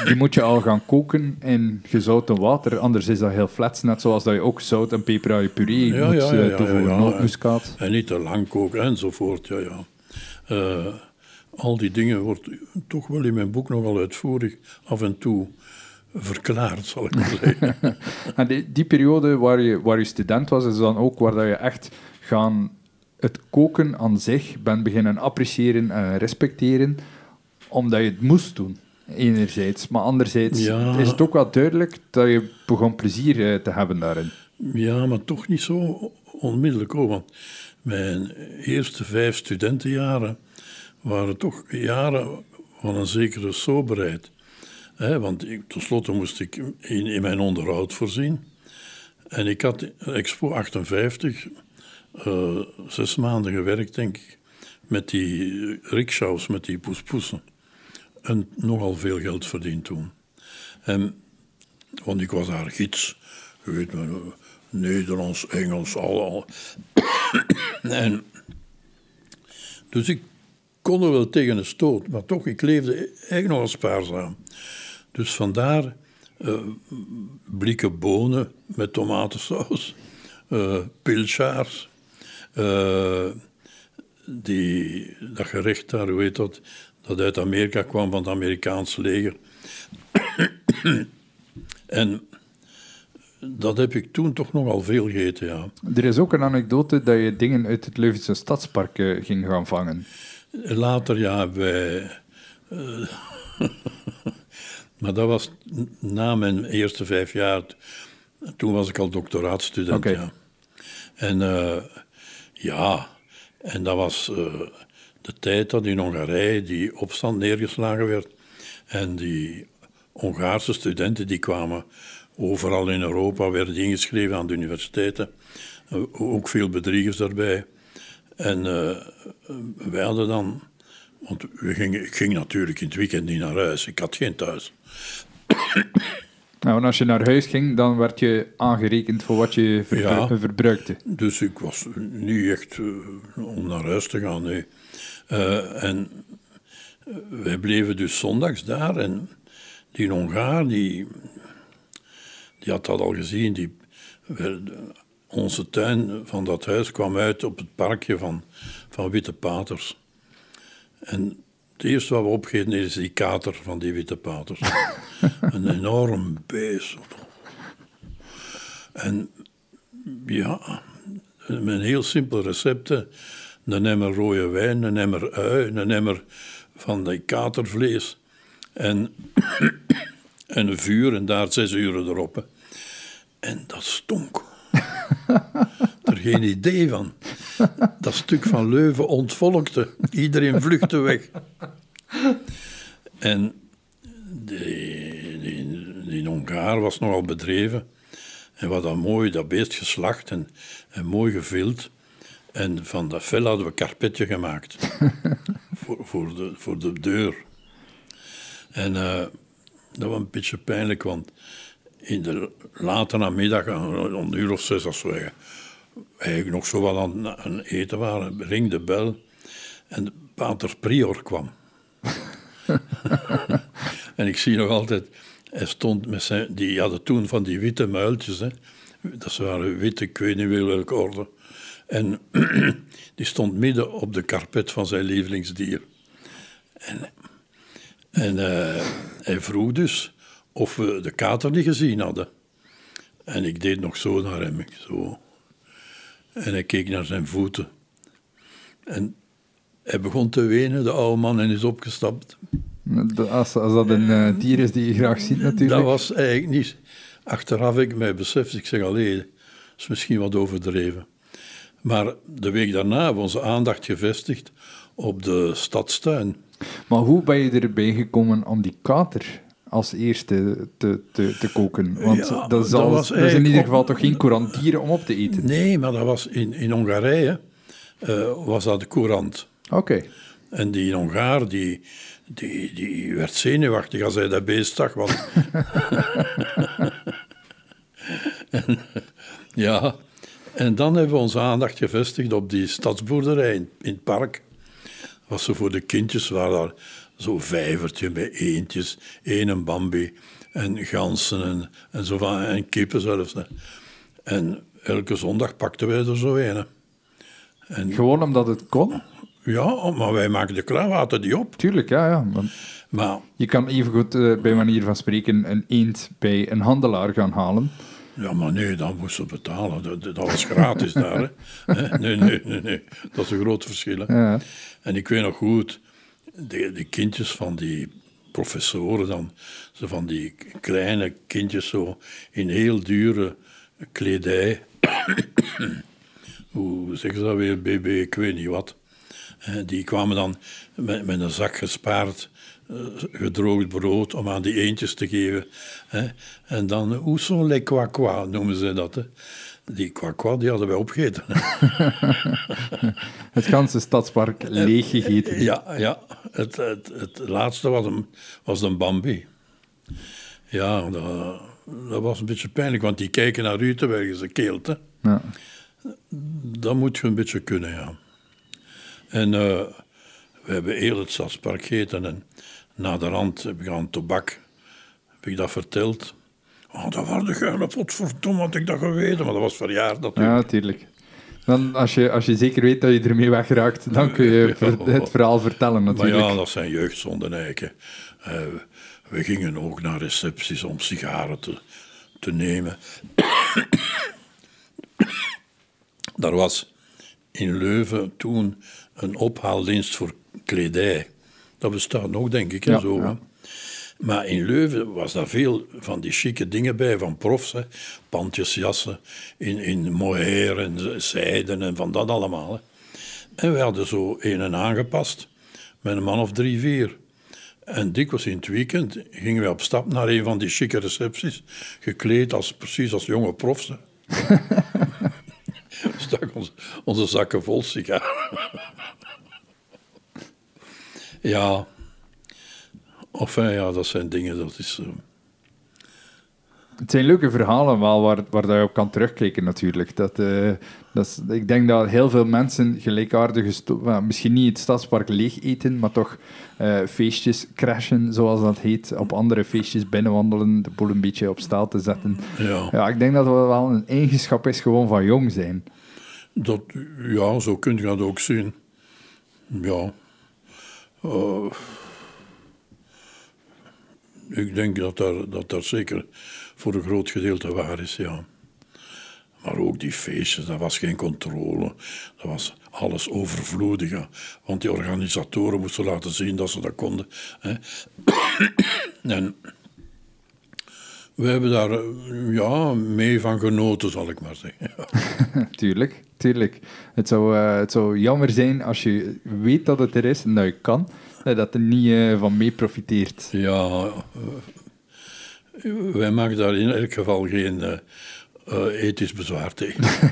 die moet je al gaan koken in gezouten water, anders is dat heel flats. Net zoals dat je ook zout en peper aan je puree ja, moet ja, ja, toevoegen, ja, En niet te lang koken enzovoort, ja, ja. Uh, al die dingen wordt toch wel in mijn boek nogal uitvoerig af en toe verklaard, zal ik maar zeggen. [laughs] [laughs] En die, die periode waar je, waar je student was, is dan ook waar dat je echt gaan het koken aan zich bent beginnen appreciëren en respecteren, omdat je het moest doen, enerzijds. Maar anderzijds Ja. is het ook wel duidelijk dat je begon plezier eh, te hebben daarin. Ja, maar toch niet zo onmiddellijk hoor. Want mijn eerste vijf studentenjaren waren toch jaren van een zekere soberheid. Want ik, tenslotte moest ik in, in mijn onderhoud voorzien. En ik had Expo 58 eh, zes maanden gewerkt, denk ik, met die rickshaws, met die poespoesen. En nogal veel geld verdiend toen. En want ik was daar gids. Je weet maar, Nederlands, Engels, al. al. [coughs] en, dus ik kon er wel tegen een stoot, maar toch, ik leefde eigenlijk nogal spaarzaam. Dus vandaar eh, blikken bonen met tomatensaus, [laughs] eh pilchaars, eh, die, dat gerecht daar, hoe dat, dat uit Amerika kwam van het Amerikaanse leger. [coughs] en dat heb ik toen toch nogal veel gegeten, ja. Er is ook een anekdote dat je dingen uit het Leuvense stadspark eh, ging gaan vangen. Later, ja, wij... eh, [laughs] maar dat was na mijn eerste vijf jaar. Toen was ik al doctoraatstudent, ja. En eh, ja, en dat was de tijd dat in Hongarije die opstand neergeslagen werd. En die Hongaarse studenten die kwamen overal in Europa, werden ingeschreven aan de universiteiten. Eh, ook veel bedriegers daarbij. En eh, wij hadden dan... Want we gingen, ik ging natuurlijk in het weekend niet naar huis. Ik had geen thuis. Nou, en als je naar huis ging, dan werd je aangerekend voor wat je verbru- Ja. verbruikte. Dus ik was niet echt eh, om naar huis te gaan, nee. Eh, en eh, wij bleven dus zondags daar en die Hongaar, die, die had dat al gezien. Die, onze tuin van dat huis kwam uit op het parkje van, van Witte Paters. En het eerste wat we opgeten is die kater van die Witte Paters. [laughs] een enorm beest. En ja, met heel simpele recepten. Een emmer rode wijn, een emmer ui, een emmer van die katervlees. En, [coughs] en een vuur en daar zes uren erop. hè. En dat stonk. [laughs] er geen idee van. Dat stuk van Leuven ontvolkte. Iedereen vluchtte weg. En die, die, die Hongaar was nogal bedreven. En wat dan mooi, dat beest geslacht en, en mooi gevild. En van dat vel hadden we een karpetje gemaakt. [laughs] voor, voor, de, voor de deur. En eh, dat was een beetje pijnlijk, want in de late namiddag, om een uur of zes als we eigenlijk nog zo wel aan, aan het eten waren, ring de bel en pater Prior kwam. [laughs] en ik zie nog altijd, hij stond met zijn, die hadden toen van die witte muiltjes, hè. dat waren witte, ik weet niet wel welke orde. En [clears throat] die stond midden op de karpet van zijn lievelingsdier. En, en eh, hij vroeg dus of we de kater niet gezien hadden. En ik deed nog zo naar hem, zo. En hij keek naar zijn voeten. En hij begon te wenen, de oude man, en is opgestapt. Als, als dat een eh, dier is die je graag ziet, natuurlijk. Dat was eigenlijk niet... Achteraf heb ik mij beseft, ik zeg, allee, dat is misschien wat overdreven. Maar de week daarna hebben we onze aandacht gevestigd op de stadstuin. Maar hoe ben je erbij gekomen om die kater als eerste te, te, te koken? Want Ja, dat, is dat al- was dat is in ieder op- geval toch geen courant dieren om op te eten? Nee, maar dat was in, in Hongarije, eh, was dat de courant. Oké. En die Hongaar, die, die, die werd zenuwachtig als hij dat beest zag. Want... [laughs] [laughs] En, ja, en dan hebben we onze aandacht gevestigd op die stadsboerderij in, in het park. Was zo voor de kindjes, waar daar zo'n vijvertje met eendjes, één een bambi en ganzen en, en, zo van, en kippen zelfs. hè. En elke zondag pakten wij er zo een. hè. En Gewoon omdat het kon? Ja, maar wij maken de krawaten die op. Tuurlijk, ja, ja. Maar je kan evengoed, eh bij manier van spreken, een eend bij een handelaar gaan halen. Ja, maar nee, dan moest ze betalen. Dat, dat was gratis daar. Hè. [laughs] Nee, nee, nee, nee. Dat is een groot verschil. Hè. Ja. En ik weet nog goed, de, de kindjes van die professoren dan, zo van die kleine kindjes zo in heel dure kledij. [coughs] Hoe zeggen ze dat weer? BB, ik weet niet wat. Eh, Die kwamen dan met, met een zak gespaard gedroogd brood om aan die eendjes te geven. hè. En dan, sont les kwakwa, noemen ze dat. Hè. Die kwakwa, die hadden wij opgegeten. [laughs] Het ganse stadspark leeg gegeten. Ja, ja. Het, het, het laatste was een, was een Bambi. Ja, dat, dat was een beetje pijnlijk, want die kijken naar u terwijl je ze keelt. Hè. Ja. Dat moet je een beetje kunnen, ja. En eh, we hebben heel het stadspark gegeten en na de rand heb ik aan tobak, heb ik dat verteld. Oh, dat waren de geile potverdomme, had ik dat geweten, maar dat was verjaard Ja, natuurlijk. natuurlijk. Dan, als, je, als je zeker weet dat je ermee wegraakt, dan kun je [laughs] het verhaal vertellen Maar natuurlijk. ja, dat zijn jeugdzonden eigenlijk. Eh, we gingen ook naar recepties om sigaren te, te nemen. [coughs] Daar was in Leuven toen een ophaaldienst voor kledij. Dat bestaat nog, denk ik, en Ja, zo. ja. Maar in Leuven was daar veel van die chique dingen bij, van profs. Hè. Pandjesjassen in, in mohair en zijden en van dat allemaal. Hè. En we hadden zo een en aangepast, met een man of drie, vier. En dikwijls in het weekend gingen we op stap naar een van die chique recepties, gekleed als, precies als jonge profs. [laughs] [laughs] Stak onze, onze zakken vol sigaren. Ja. Enfin, ja, dat zijn dingen, dat is... eh, Het zijn leuke verhalen wel waar, waar dat je op kan terugkijken natuurlijk. Dat, eh, dat is, ik denk dat heel veel mensen gelijkaardige... well, misschien niet het stadspark leeg eten, maar toch eh, feestjes crashen, zoals dat heet. Op andere feestjes binnenwandelen, de boel een beetje op staal te zetten. ja. Ja, ik denk dat dat wel een eigenschap is gewoon van jong zijn. Dat, ja, zo kun je dat ook zien. Ja. Eh, ik denk dat dat zeker voor een groot gedeelte waar is, ja. Maar ook die feestjes, dat was geen controle. Dat was alles overvloedig. Want die organisatoren moesten laten zien dat ze dat konden. Hè. [coughs] en we hebben daar ja, mee van genoten, zal ik maar zeggen. [laughs] tuurlijk, tuurlijk. Het zou, eh, het zou jammer zijn als je weet dat het er is en dat je kan, dat je er niet eh, van mee profiteert. Ja, eh, wij maken daar in elk geval geen eh, eh, ethisch bezwaar tegen. [laughs]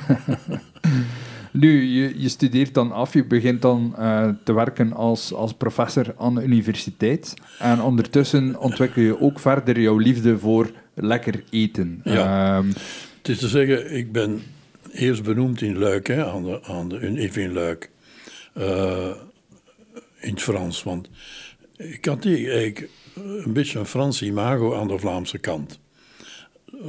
Nu, je, je studeert dan af, je begint dan eh, te werken als, als professor aan de universiteit. En ondertussen ontwikkel je ook verder jouw liefde voor lekker eten. Ja. Ehm, Het is te zeggen, ik ben eerst benoemd in Luik, hè, aan de, aan de Univ in Luik. Eh, in het Frans, want ik had die eigenlijk een beetje een Frans imago aan de Vlaamse kant.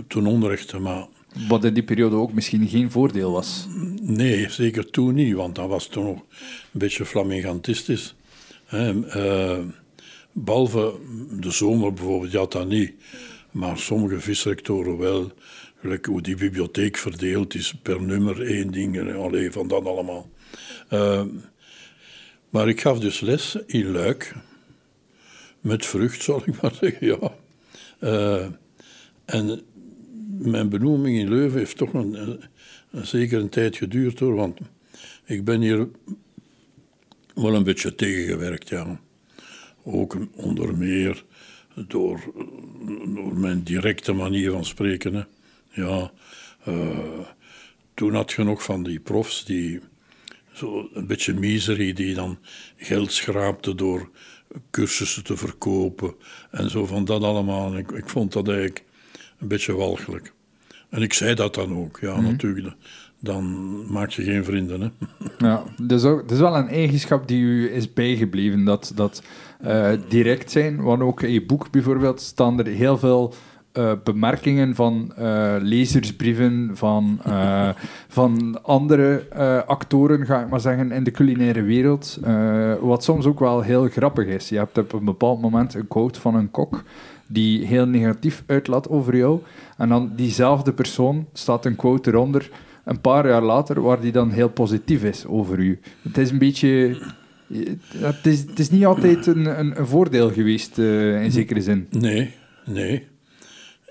Toen onderrichtte, maar wat in die periode ook misschien geen voordeel was. Nee, zeker toen niet, want dat was toen nog een beetje flamingantistisch. Hè. eh, behalve de zomer bijvoorbeeld, je had dat niet. Maar sommige visrectoren wel. Gelijk hoe die bibliotheek verdeeld is per nummer één ding. en Allee, van dat allemaal. Eh, maar ik gaf dus les in Luik. Met vrucht, [laughs] zal ik maar zeggen, ja. Eh, en mijn benoeming in Leuven heeft toch een, een, een zeker een tijd geduurd hoor, want ik ben hier wel een beetje tegengewerkt, ja. Ook onder meer door, door mijn directe manier van spreken. Hè. Ja, eh, toen had je nog van die profs die zo een beetje miserie, die dan geld schraapten door cursussen te verkopen en zo van dat allemaal. Ik, ik vond dat eigenlijk een beetje walgelijk. En ik zei dat dan ook, ja, natuurlijk. Dan maak je geen vrienden, hè. [laughs] Ja, dus ook, dat is wel een eigenschap die u is bijgebleven, dat, dat eh, direct zijn. Want ook in je boek bijvoorbeeld staan er heel veel eh, bemerkingen van uh, lezersbrieven, van, uh, [laughs] van andere actoren, ga ik maar zeggen, in de culinaire wereld. wat soms ook wel heel grappig is. Je hebt op een bepaald moment een quote van een kok die heel negatief uitlaat over jou. En dan diezelfde persoon staat een quote eronder een paar jaar later, waar die dan heel positief is over u. Het is een beetje... Het is, het is niet altijd een, een, een voordeel geweest, in zekere zin. Nee, nee.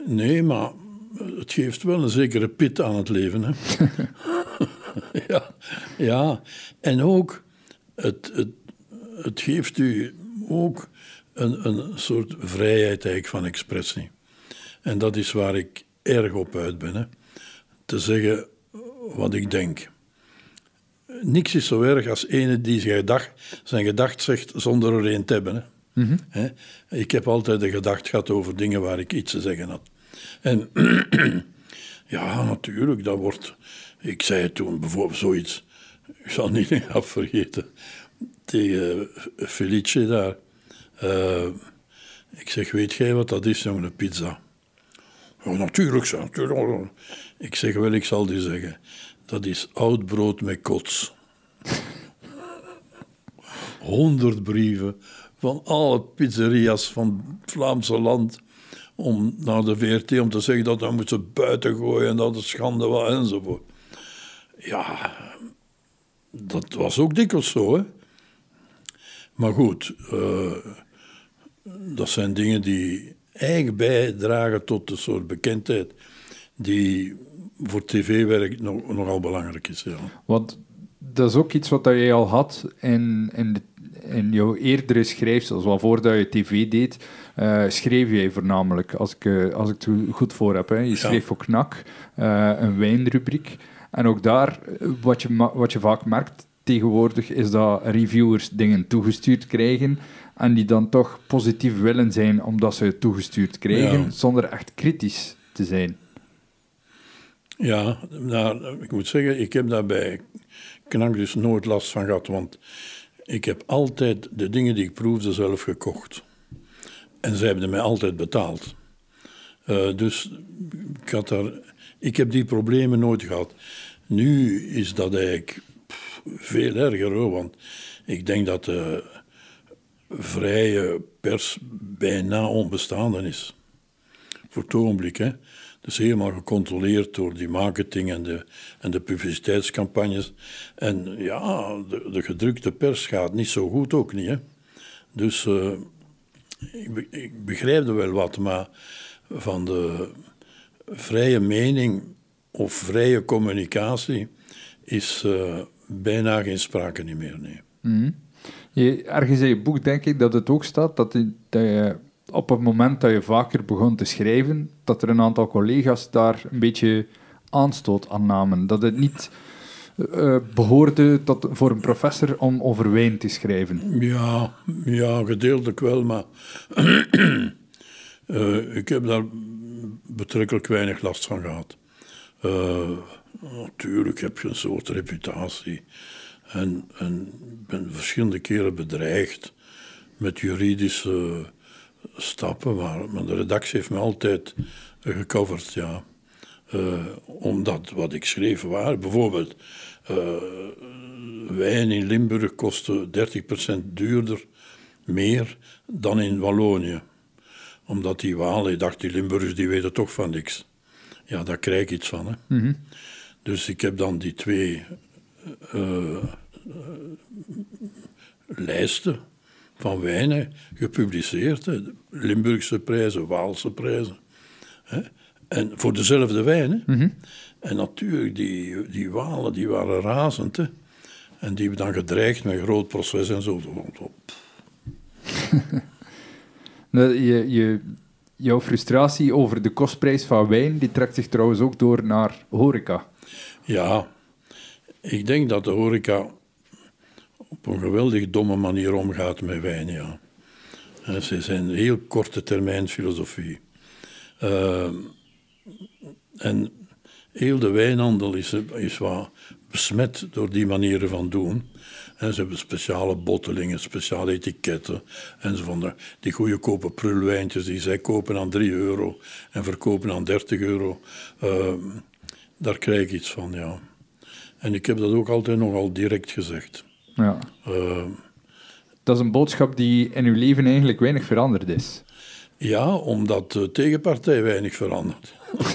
Nee, maar het geeft wel een zekere pit aan het leven. Hè? [laughs] ja, ja, en ook, het, het, het geeft u ook een, een soort vrijheid eigenlijk van expressie. En dat is waar ik erg op uit ben. Hè? Te zeggen wat ik denk. Niks is zo erg als ene die zijn gedacht, zijn gedacht zegt zonder er een te hebben. Hè? Ik heb altijd een gedacht gehad over dingen waar ik iets te zeggen had. En [clears throat] ja, natuurlijk, dat wordt. Ik zei toen bijvoorbeeld zoiets. Ik zal niet [laughs] vergeten. Tegen Felice daar. Uh, ik zeg, weet jij wat dat is, jongen, een pizza? Ja, natuurlijk, zo, natuurlijk. Ik zeg wel, ik zal die zeggen. Dat is oud brood met kots. [laughs] Honderd brieven van alle pizzeria's van het Vlaamse land om naar de VRT om te zeggen dat we moeten buiten gooien en dat het schande was enzovoort. Ja, dat was ook dikwijls zo, hè. Maar goed, uh, dat zijn dingen die eigenlijk bijdragen tot een soort bekendheid die voor tv-werk nog, nogal belangrijk is. Ja. Want dat is ook iets wat je al had in, in, de, in jouw eerdere schrijfsels, wel voordat je tv deed, uh, schreef jij voornamelijk, als ik, uh, als ik het goed voor heb. Hè. Je schreef voor KNAK, uh, een wijnrubriek. En ook daar, wat je, wat je vaak merkt tegenwoordig, is dat reviewers dingen toegestuurd krijgen en die dan toch positief willen zijn omdat ze het toegestuurd krijgen, zonder echt kritisch te zijn. Ja, nou, ik moet zeggen, ik heb daar bij Knak dus nooit last van gehad, want ik heb altijd de dingen die ik proefde zelf gekocht. En zij hebben mij altijd betaald. Uh, dus ik, had daar, ik heb die problemen nooit gehad. Nu is dat eigenlijk veel erger hoor, want ik denk dat de vrije pers bijna onbestaande is. Voor het ogenblik. Dus helemaal gecontroleerd door die marketing en de, en de publiciteitscampagnes. En ja, de, de gedrukte pers gaat niet zo goed ook niet. Hè. Dus uh, ik, begrijp er wel wat, maar van de vrije mening of vrije communicatie is uh, bijna geen sprake niet meer. Nee. Mm je, ergens in je boek denk ik dat het ook staat dat, dat je op het moment dat je vaker begon te schrijven, dat er een aantal collega's daar een beetje aanstoot aan namen. Dat het niet uh, behoorde tot, voor een professor om over wijn te schrijven. Ja, ja gedeeltelijk wel, maar uh, [clears throat] ik heb daar betrekkelijk weinig last van gehad. Natuurlijk heb je een soort reputatie. En, en ben verschillende keren bedreigd met juridische stappen, maar, maar de redactie heeft me altijd gecoverd, ja. Uh, omdat wat ik schreef waar, bijvoorbeeld, uh, wijn in Limburg kostte 30% duurder, meer dan in Wallonië. Omdat die Walen, ik dacht, die Limburgers die weten toch van niks. Ja, daar krijg ik iets van. Hè. Mm Dus ik heb dan die twee uh, lijsten van wijnen gepubliceerd. Hè. Limburgse prijzen, Waalse prijzen. Hè. En voor dezelfde wijnen. Mm -hmm. En natuurlijk, die, die Walen die waren razend. Hè. En die hebben dan gedreigd met een groot proces en zo. [laughs] je, je, jouw frustratie over de kostprijs van wijn, die trekt zich trouwens ook door naar horeca. Ja, ik denk dat de horeca op een geweldig domme manier omgaat met wijn, ja. Ze zijn heel korte termijn filosofie. Uh, en heel de wijnhandel is, is wat besmet door die manieren van doen. En ze hebben speciale bottelingen, speciale etiketten. En de, die goedkope prulwijntjes die zij kopen aan 3 euro en verkopen aan 30 euro. Daar krijg ik iets van, ja. En ik heb dat ook altijd nogal direct gezegd. Ja. Ehm, Dat is een boodschap die in uw leven eigenlijk weinig veranderd is. Ja, omdat de tegenpartij weinig verandert. [laughs]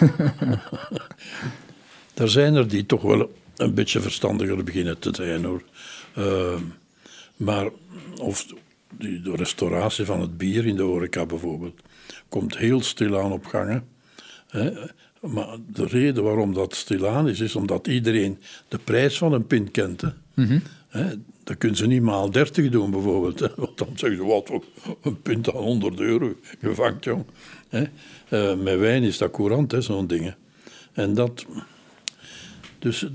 er zijn er die toch wel een beetje verstandiger beginnen te zijn hoor. Ehm, maar of de restauratie van het bier in de horeca bijvoorbeeld komt heel stilaan op gangen. Hè. Maar de reden waarom dat stilaan is, is omdat iedereen de prijs van een pint kent. Hè. Hè, dat kunnen ze niet maal 30 doen bijvoorbeeld. Hè. Want dan zeggen ze, wat, een pint aan 100 euro, je vangt jong. Hè. Eh, met wijn is dat courant, hè, zo'n dingen. En dat... Dus eh,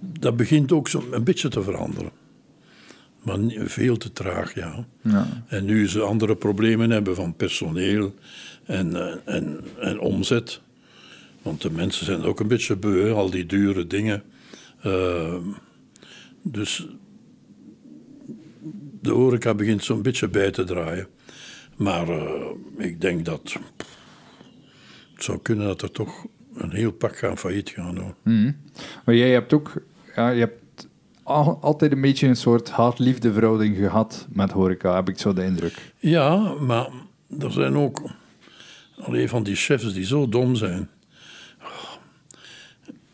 dat begint ook zo een beetje te veranderen. Maar veel te traag, ja. Ja. En nu ze andere problemen hebben van personeel en, eh, en, en omzet. Want de mensen zijn ook een beetje beu, al die dure dingen. Ehm, dus de horeca begint zo'n beetje bij te draaien. Maar eh, ik denk dat het zou kunnen dat er toch een heel pak gaan failliet gaan. Hoor. Mhm. Maar jij hebt ook... Ja, je hebt al- altijd een beetje een soort haat-liefde verhouding gehad met horeca, heb ik zo de indruk. Ja, maar er zijn ook alleen van die chefs die zo dom zijn.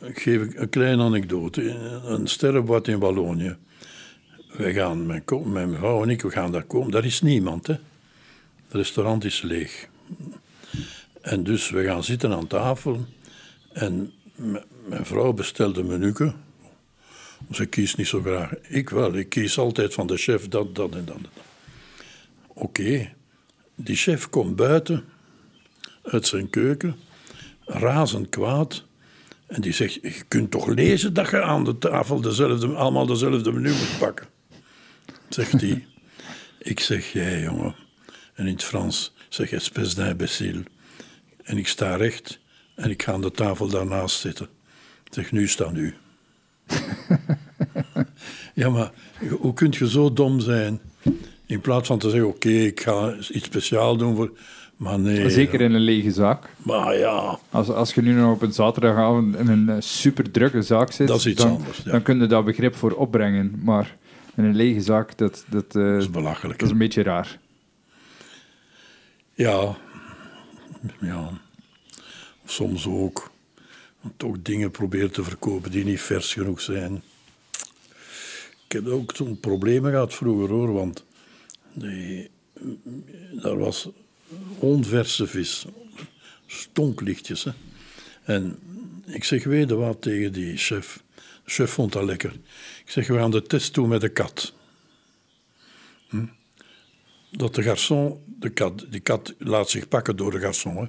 Ik geef een kleine anekdote. Een sterrenbad in Wallonië. Wij gaan, mijn, mijn vrouw en ik, we gaan daar komen. Daar is niemand, hè. Het restaurant is leeg. En dus we gaan zitten aan tafel. En mijn vrouw bestelt een menuke. Ze kiest niet zo graag. Ik wel. Ik kies altijd van de chef dat, dat. en dat. Oké, die chef komt buiten uit zijn keuken, razend kwaad. En die zegt, je kunt toch lezen dat je aan de tafel dezelfde, allemaal dezelfde menu moet pakken. Zegt hij. [laughs] Ik zeg, jij jongen. En in het Frans zeg je, espèce d'imbécile. En ik sta recht en ik ga aan de tafel daarnaast zitten. Ik zeg, nu sta nu. [laughs] Ja, maar hoe kun je zo dom zijn? In plaats van te zeggen, oké, ik ga iets speciaal doen voor... Maar nee. Zeker in een lege zaak. Maar ja, Als, als je nu nog op een zaterdagavond in een super drukke zaak zit, Dat is iets dan, anders, ja. dan kun je daar begrip voor opbrengen. Maar in een lege zaak, dat, dat, eh, dat is belachelijk. dat is een beetje raar. Ja. Ja. Soms ook. Toch dingen proberen te verkopen die niet vers genoeg zijn. Ik heb ook zo'n problemen gehad vroeger hoor, want die, daar was onverse vis. Stonklichtjes. Hè. En ik zeg, je wat tegen die chef? De chef vond dat lekker. Ik zeg, we gaan de test doen met de kat. dat de garçon, de kat, die kat laat zich pakken door de garçon. Hè.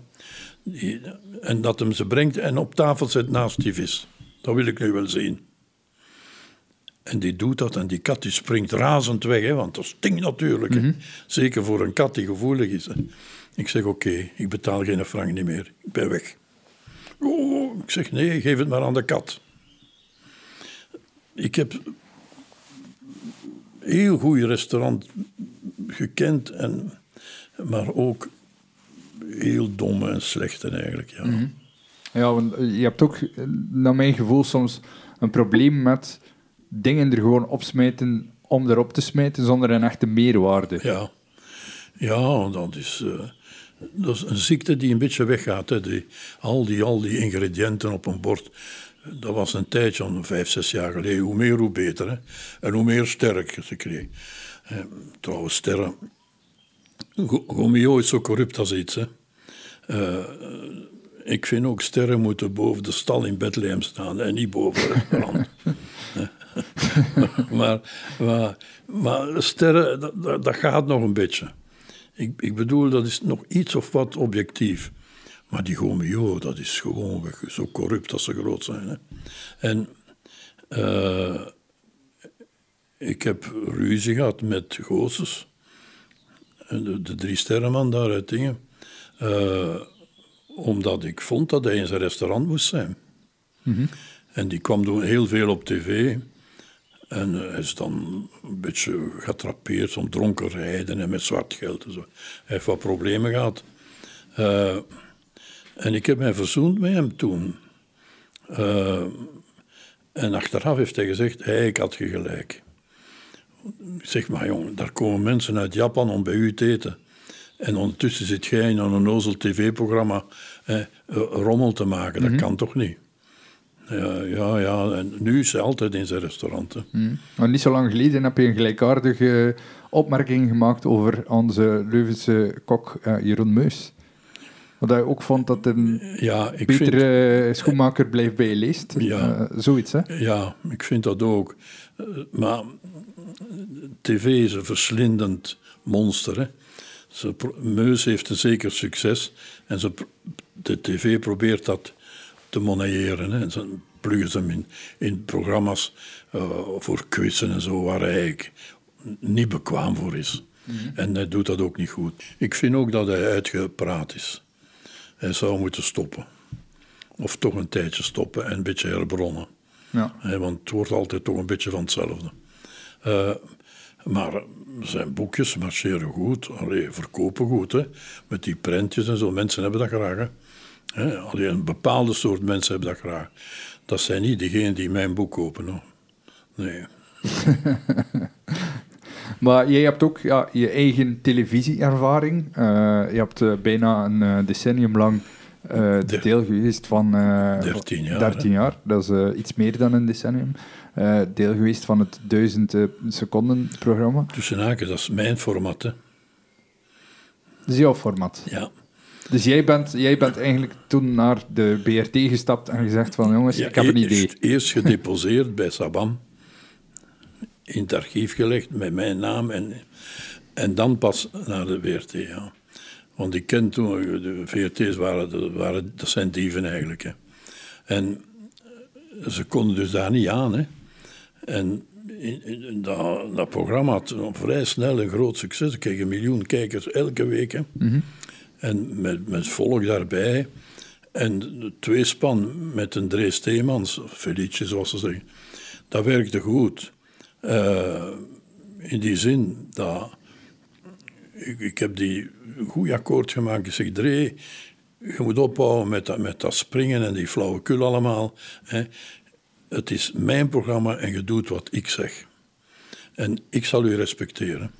En dat hem ze brengt en op tafel zet naast die vis. Dat wil ik nu wel zien. En die doet dat en die kat die springt razend weg, hè, want dat stinkt natuurlijk. hè. Zeker voor een kat die gevoelig is. Hè. Ik zeg oké, ik betaal geen frank niet meer. Ik ben weg. Oh, ik zeg nee, geef het maar aan de kat. Ik heb heel goed restaurant gekend, en, maar ook heel domme en slechte eigenlijk. Ja. Ja, want je hebt ook, naar mijn gevoel, soms een probleem met dingen er gewoon opsmijten om erop te smijten zonder een echte meerwaarde. Ja, ja dat, is, eh, dat is een ziekte die een beetje weggaat. Hè. Die, al, die, al die ingrediënten op een bord. Dat was een tijdje, een vijf, zes jaar geleden. Hoe meer, hoe beter. Hè. En hoe meer sterk ze kreeg. Eh, trouwens, sterren. Gomio is zo corrupt als iets. Hè. Eh, ik vind ook sterren moeten boven de stal in Bethlehem staan en niet boven het restaurant. [laughs] [laughs] maar, maar, maar sterren, dat, gaat nog een beetje. Ik, ik bedoel, dat is nog iets of wat objectief. Maar die Gomio, dat is gewoon zo corrupt als ze groot zijn. Hè. En eh, ik heb ruzie gehad met Goossens, de, de drie sterrenman daar uit Dingen, eh, omdat ik vond dat hij in zijn restaurant moest zijn. En die kwam doen heel veel op tv. En hij is dan een beetje geattrapeerd om dronken rijden en met zwart geld en zo. Hij heeft wat problemen gehad. Eh, en ik heb mij verzoend met hem toen. Eh, en achteraf heeft hij gezegd, hey, ik had je gelijk. Ik zeg, maar jongen, daar komen mensen uit Japan om bij u te eten. En ondertussen zit jij in een ozel tv-programma eh, rommel te maken. Dat kan toch niet? Ja, ja, ja, en nu is hij altijd in zijn restaurant. Mm. Maar niet zo lang geleden heb je een gelijkaardige opmerking gemaakt over onze Leuvense kok uh, Jeroen Meus. Wat hij ook vond dat een ja, ik betere vind, schoenmaker blijft bij je leest. Ja, uh, zoiets, hè? Ja, ik vind dat ook. Uh, maar tv is een verslindend monster, hè? Ze, Meus heeft een zeker succes en ze, de tv probeert dat te monnayeren. Hè. En ze pluggen ze hem in, in programma's uh, voor quizzen en zo, waar hij eigenlijk niet bekwaam voor is. Mm -hmm. En hij doet dat ook niet goed. Ik vind ook dat hij uitgepraat is. Hij zou moeten stoppen. Of toch een tijdje stoppen en een beetje herbronnen. Ja. want het wordt altijd toch een beetje van hetzelfde. Uh, maar zijn boekjes marcheren goed, allee, verkopen goed. Hè? Met die prentjes en zo. Mensen hebben dat graag. Hè? Alleen een bepaalde soort mensen hebben dat graag. Dat zijn niet degenen die mijn boek kopen. Hoor. Nee. [laughs] maar jij hebt ook ja, je eigen televisieervaring. Uh, je hebt uh, bijna een uh, decennium lang deel geweest van 13 jaar. 13 jaar. Dat is iets meer dan een decennium. deel geweest van het 1000 seconden programma. Tussen haken, dat is mijn format. Hè. Dat is jouw format? Ja. Dus jij bent, jij bent eigenlijk toen naar de BRT gestapt en gezegd van jongens, ik heb een idee. Eerst, eerst gedeposeerd bij Sabam, in het archief gelegd met mijn naam en, en dan pas naar de BRT. Ja. Want ik ken toen, de VRT's waren, waren dat zijn dieven eigenlijk. Hè. En ze konden dus daar niet aan. Hè. En in, in, dat, dat, programma had vrij snel een groot succes. Ik kreeg een miljoen kijkers elke week. Hè. Mm en met, met volk daarbij. En de tweespan met een Drees Steemans, Felice zoals ze zeggen, dat werkte goed. Uh, in die zin dat ik, heb die goed akkoord gemaakt. Ik zeg, Dree, je moet ophouden met dat, met dat springen en die flauwekul allemaal. Hè. Het is mijn programma en je doet wat ik zeg. En ik zal u respecteren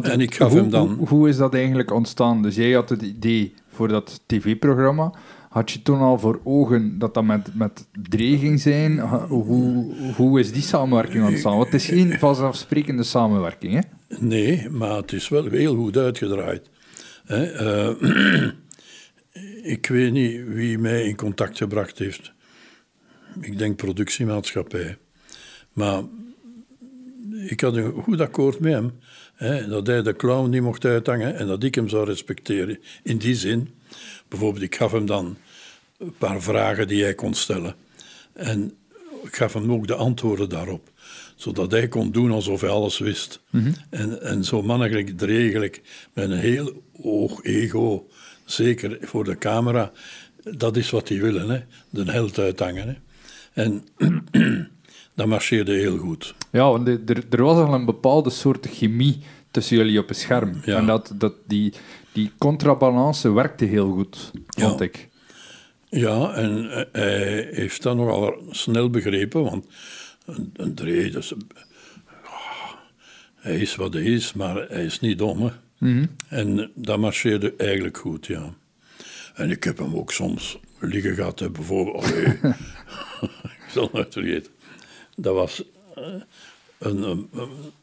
en ik gaf hoe, hem dan... Hoe, hoe, is dat eigenlijk ontstaan? Dus jij had het idee voor dat tv-programma. Had je toen al voor ogen dat dat met, met Dre ging zijn? Hoe, hoe is die samenwerking ontstaan? Want het is geen vanzelfsprekende samenwerking, hè? Nee, maar het is wel heel goed uitgedraaid. Uh, [clears throat] ik weet niet wie mij in contact gebracht heeft. Ik denk productiemaatschappij. Maar ik had een goed akkoord met hem dat hij de clown niet mocht uithangen en dat ik hem zou respecteren. In die zin, bijvoorbeeld, ik gaf hem dan een paar vragen die hij kon stellen. En ik gaf hem ook de antwoorden daarop. Zodat hij kon doen alsof hij alles wist. Mhm. en, en zo mannelijk dregelijk, met een heel hoog ego, zeker voor de camera, dat is wat hij willen, hè? de held uithangen. Hè? En [clears throat] dat marcheerde heel goed. Ja, want er, er was al een bepaalde soort chemie tussen jullie op het scherm. En dat, dat die, die contrabalance werkte heel goed, vond ja. ik. Ja, en hij heeft dat nogal snel begrepen, want een, Dree, dus, hij is wat hij is, maar hij is niet dom. Hè? Mhm. En dat marcheerde eigenlijk goed, ja. En ik heb hem ook soms liggen gehad, bijvoorbeeld. Oh, [laughs] [laughs] ik zal het vergeten. Dat was eh, een, een,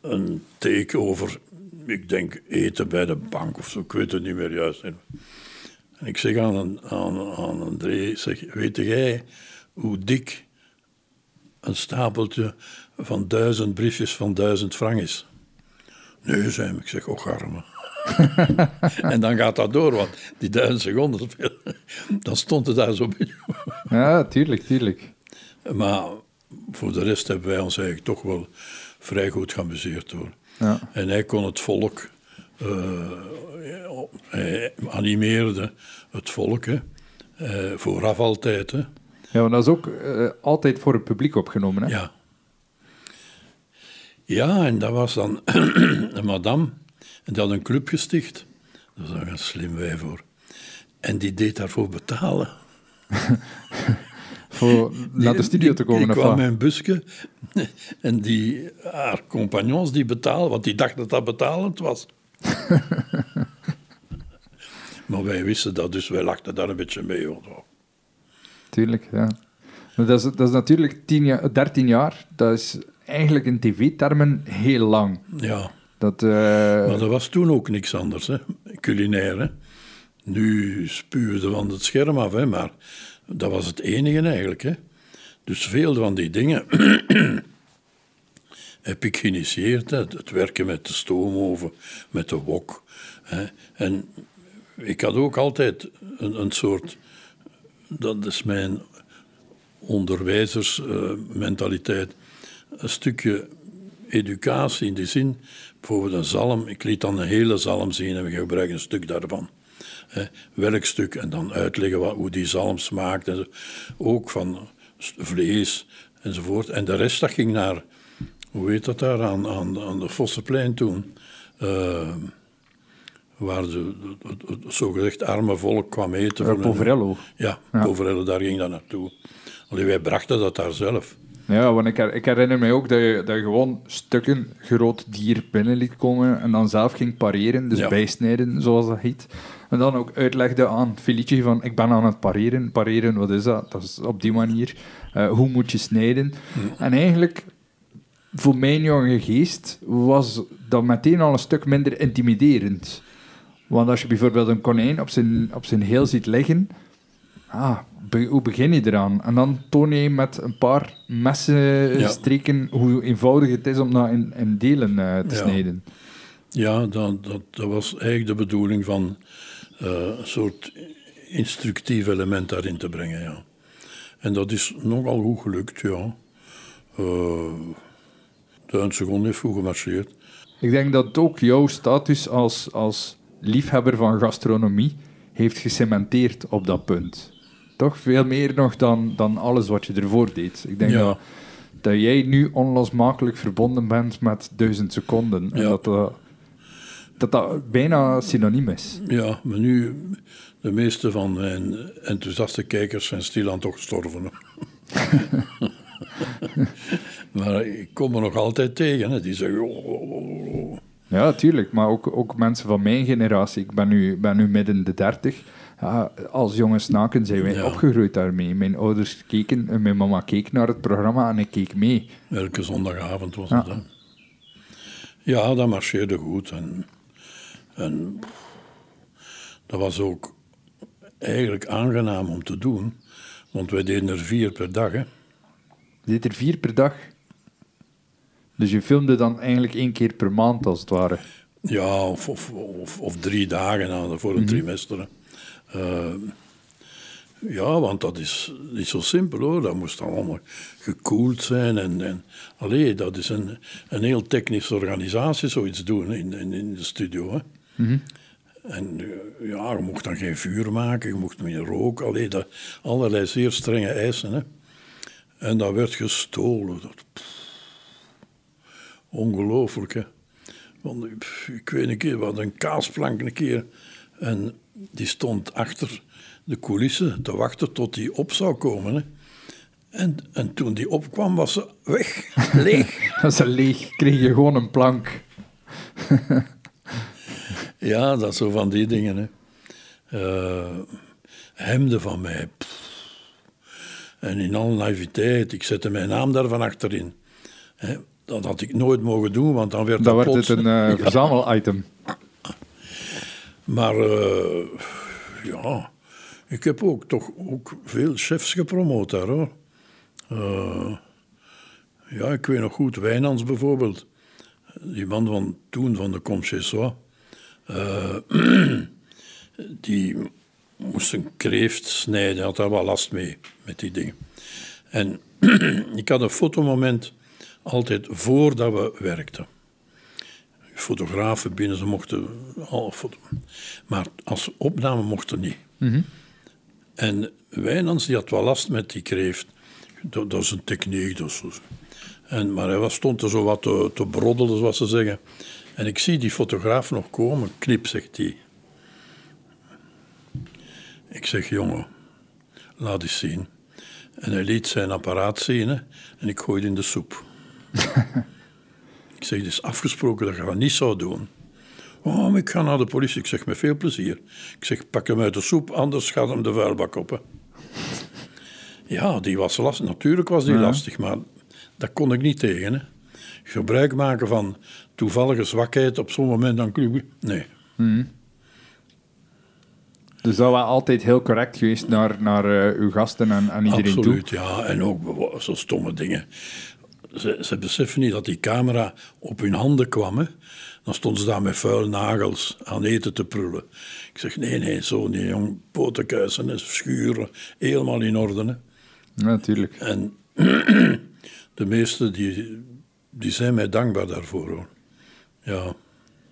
een take over, ik denk, eten bij de bank of zo. Ik weet het niet meer juist. En ik zeg aan, aan, aan André, zeg, weet jij hoe dik een stapeltje van duizend briefjes van duizend frank is? Nee, zei ik. zeg, och arme. [laughs] en dan gaat dat door, want die duizend seconden, [laughs] dan stond het daar zo beetje. ja, tuurlijk, tuurlijk. Maar voor de rest hebben wij ons eigenlijk toch wel vrij goed geamuseerd hoor. Ja. En hij kon het volk, uh, hij animeerde het volk, hè. Uh, vooraf altijd. Hè. Ja, maar dat is ook uh, altijd voor het publiek opgenomen. Hè? Ja. Ja, en dat was dan [clears throat] een madame. En die had een club gesticht. Dat was een slim wijf voor. En die deed daarvoor betalen. [laughs] Voor naar de studio te komen? Ik kwam met een busje [laughs] en die, haar compagnons die betalen, want die dachten dat dat betalend was. [laughs] maar wij wisten dat, dus wij lachten daar een beetje mee. hoor. Tuurlijk, ja. Maar dat, is, dat is natuurlijk 10 jaar, 13 jaar. Dat is eigenlijk in tv-termen heel lang. Ja, Dat, eh, maar er was toen ook niks anders, hè? culinair. Hè? Nu spuwen ze van het scherm af, hè? maar dat was het enige eigenlijk. Hè? Dus veel van die dingen [clears throat] heb ik geïnitieerd. Het werken met de stoomoven, met de wok. Hè? En ik had ook altijd een, een soort... Dat is mijn onderwijzersmentaliteit. een stukje educatie in die zin. Bijvoorbeeld een zalm. Ik liet dan een hele zalm zien en we gebruiken een stuk daarvan. Hè, welk stuk en dan uitleggen wat, hoe die zalm smaakt. En zo. Ook van vlees enzovoort. En de rest dat ging naar, hoe heet dat daar, aan, aan, aan de Vossenplein toen. Eh, waar de, het, het, zogezegd arme volk kwam eten. een- Poverello. Ja, Ja. Poverello, daar ging dat naartoe. Alleen wij brachten dat daar zelf. Ja, want ik, her- ik herinner mij ook dat je, dat je gewoon stukken groot dier binnen liet komen en dan zelf ging pareren, dus Ja. bijsnijden, zoals dat heet. En dan ook uitlegde aan het filetje van, ik ben aan het pareren. Pareren, wat is dat? Dat is op die manier. Eh, hoe moet je snijden? En eigenlijk, voor mijn jonge geest, was dat meteen al een stuk minder intimiderend. Want als je bijvoorbeeld een konijn op zijn, op zijn heel ziet liggen, ah, be- hoe begin je eraan? En dan toon je met een paar messen Ja. streken hoe eenvoudig het is om dat in, in delen eh, te Ja. snijden. Ja, dat, dat, dat was eigenlijk de bedoeling van een soort instructief element daarin te brengen. Ja. En dat is nogal goed gelukt, ja. Eh duizend seconden heeft goed gemarcheerd. Ik denk dat ook jouw status als, als liefhebber van gastronomie heeft gecementeerd op dat punt. Toch veel meer nog dan, dan alles wat je ervoor deed. Ik denk Ja. dat, dat jij nu onlosmakelijk verbonden bent met duizend seconden. En Ja. dat, dat, dat dat bijna synoniem is. Ja, maar nu, de meeste van mijn enthousiaste kijkers zijn stilaan toch gestorven. [laughs] maar ik kom er nog altijd tegen, hè. die zeggen... "Oh, oh, oh, oh." Ja, tuurlijk. Maar ook, ook mensen van mijn generatie. Ik ben nu, ben nu midden de dertig. Ja, als jonge snaken zijn wij Ja. opgegroeid daarmee. Mijn ouders keken, en mijn mama keek naar het programma en ik keek mee. Elke zondagavond was Ja. het. Hè. Ja, dat marcheerde goed. En, en dat was ook eigenlijk aangenaam om te doen. Want wij deden er vier per dag. Hè. Je deed er vier per dag. Dus je filmde dan eigenlijk één keer per maand, als het ware. Ja, of, of, of, of drie dagen aan, voor een trimester. hè. Eh, ja, want dat is niet zo simpel hoor. Dat moest allemaal gekoeld zijn. En, en, allee, dat is een, een heel technische organisatie, zoiets doen in, in, in de studio. Hè. En eh, ja, je mocht dan geen vuur maken, je mocht niet roken. Allee, dat, allerlei zeer strenge eisen. Hè. En dat werd gestolen. Ongelooflijk, hè. Want ik- weet een keer, we hadden een kaasplank een keer. En die stond achter de coulissen te wachten tot die op zou komen. Hè. En, en toen die opkwam, was ze weg, leeg. [laughs] Als ze leeg kreeg je gewoon een plank. [laughs] ja, dat zo van die dingen. Hè. Eh, hemden van mij. pff. En in alle naïviteit, ik zette mijn naam daarvan achterin. Hè. Dat had ik nooit mogen doen, want dan werd Dan dat werd het een eh, [laughs] verzamelitem. Maar eh, ja, ik heb ook toch ook veel chefs gepromoot daar hoor. Ja, ik weet nog goed, Wijnands bijvoorbeeld. Die man van toen van de Comchessois. Eh [clears throat] die moest een kreeft snijden, had daar wel last mee, met die dingen. En [clears throat] ik had een fotomoment altijd voordat we werkten fotografen binnen, ze mochten al foto. Maar als opname mochten niet. En Wijnands die had wel last met die kreeft. Dat, dat is een techniek. Dat is, zo- En, maar hij was, stond er zo wat te, te broddelen, zoals ze zeggen. En ik zie die fotograaf nog komen. Knip, zegt hij. Ik zeg, jongen, laat eens zien. En hij liet zijn apparaat zien hè, en ik gooide in de soep. [laughs] ik zeg, het is afgesproken dat je dat niet zou doen. Oh, ik ga naar de politie. Ik zeg, met veel plezier. Ik zeg, pak hem uit de soep, anders gaat hem de vuilbak op. hè. [laughs] Ja, die was lastig. Natuurlijk was die Ja. lastig, maar dat kon ik niet tegen. Hè. Gebruik maken van toevallige zwakheid op zo'n moment dan je... Nee. Dus dat was altijd heel correct geweest naar, naar eh, uw gasten en, en iedereen Absoluut, ja. En ook zo stomme dingen. Ze, ze beseffen niet dat die camera op hun handen kwam. Hè. Dan stonden ze daar met vuil nagels aan eten te prullen. Ik zeg, nee, nee, zo niet, jong. Potenkuisen en schuren, helemaal in orde. Hè. toe. Ja, natuurlijk. En [clears throat] de meesten die, die zijn mij dankbaar daarvoor. Hoor. Ja,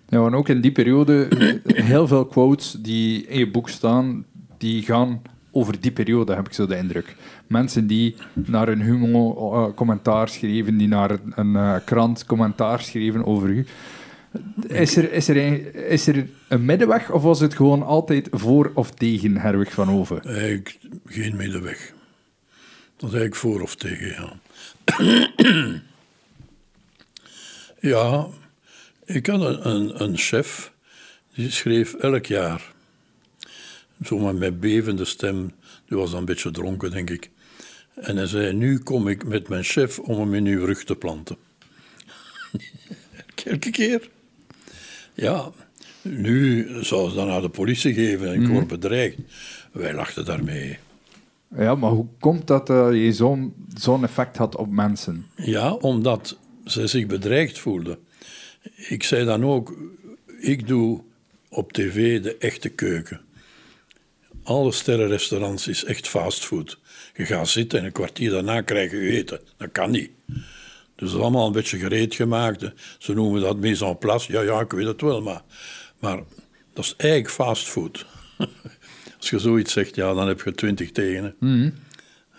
Ja, en ook in die periode, [clears throat] heel veel quotes die in je boek staan, die gaan over die periode, heb ik zo de indruk. Mensen die naar een humo eh, commentaar schreven, die naar een, eh, krant commentaar schreven over u. Is er, is, er een, is er een middenweg of was het gewoon altijd voor of tegen Herwig van Hoven? eigenlijk geen middenweg. Dat is eigenlijk voor of tegen, ja. [clears throat] ja, ik had een, een, een chef, die schreef elk jaar, zomaar met bevende stem, die was dan een beetje dronken, denk ik. En hij zei, nu kom ik met mijn chef om hem in uw rug te planten. [laughs] Elke keer. Ja, nu zou ze dan naar de politie geven en ik word bedreigd. Wij lachten daarmee. Ja, maar hoe komt dat eh, je zo'n zo'n effect had op mensen? Ja, omdat ze zich bedreigd voelden. Ik zei dan ook, ik doe op tv de echte keuken. Alle sterrenrestaurants is echt fastfood. Je gaat zitten en een kwartier daarna krijg je eten. Dat kan niet. Dus dat is allemaal een beetje gereed gemaakt. hè. Ze noemen dat mise en place. Ja, ja, ik weet het wel, maar, maar dat is eigenlijk fastfood. [laughs] Als je zoiets zegt, ja, dan heb je twintig tegen.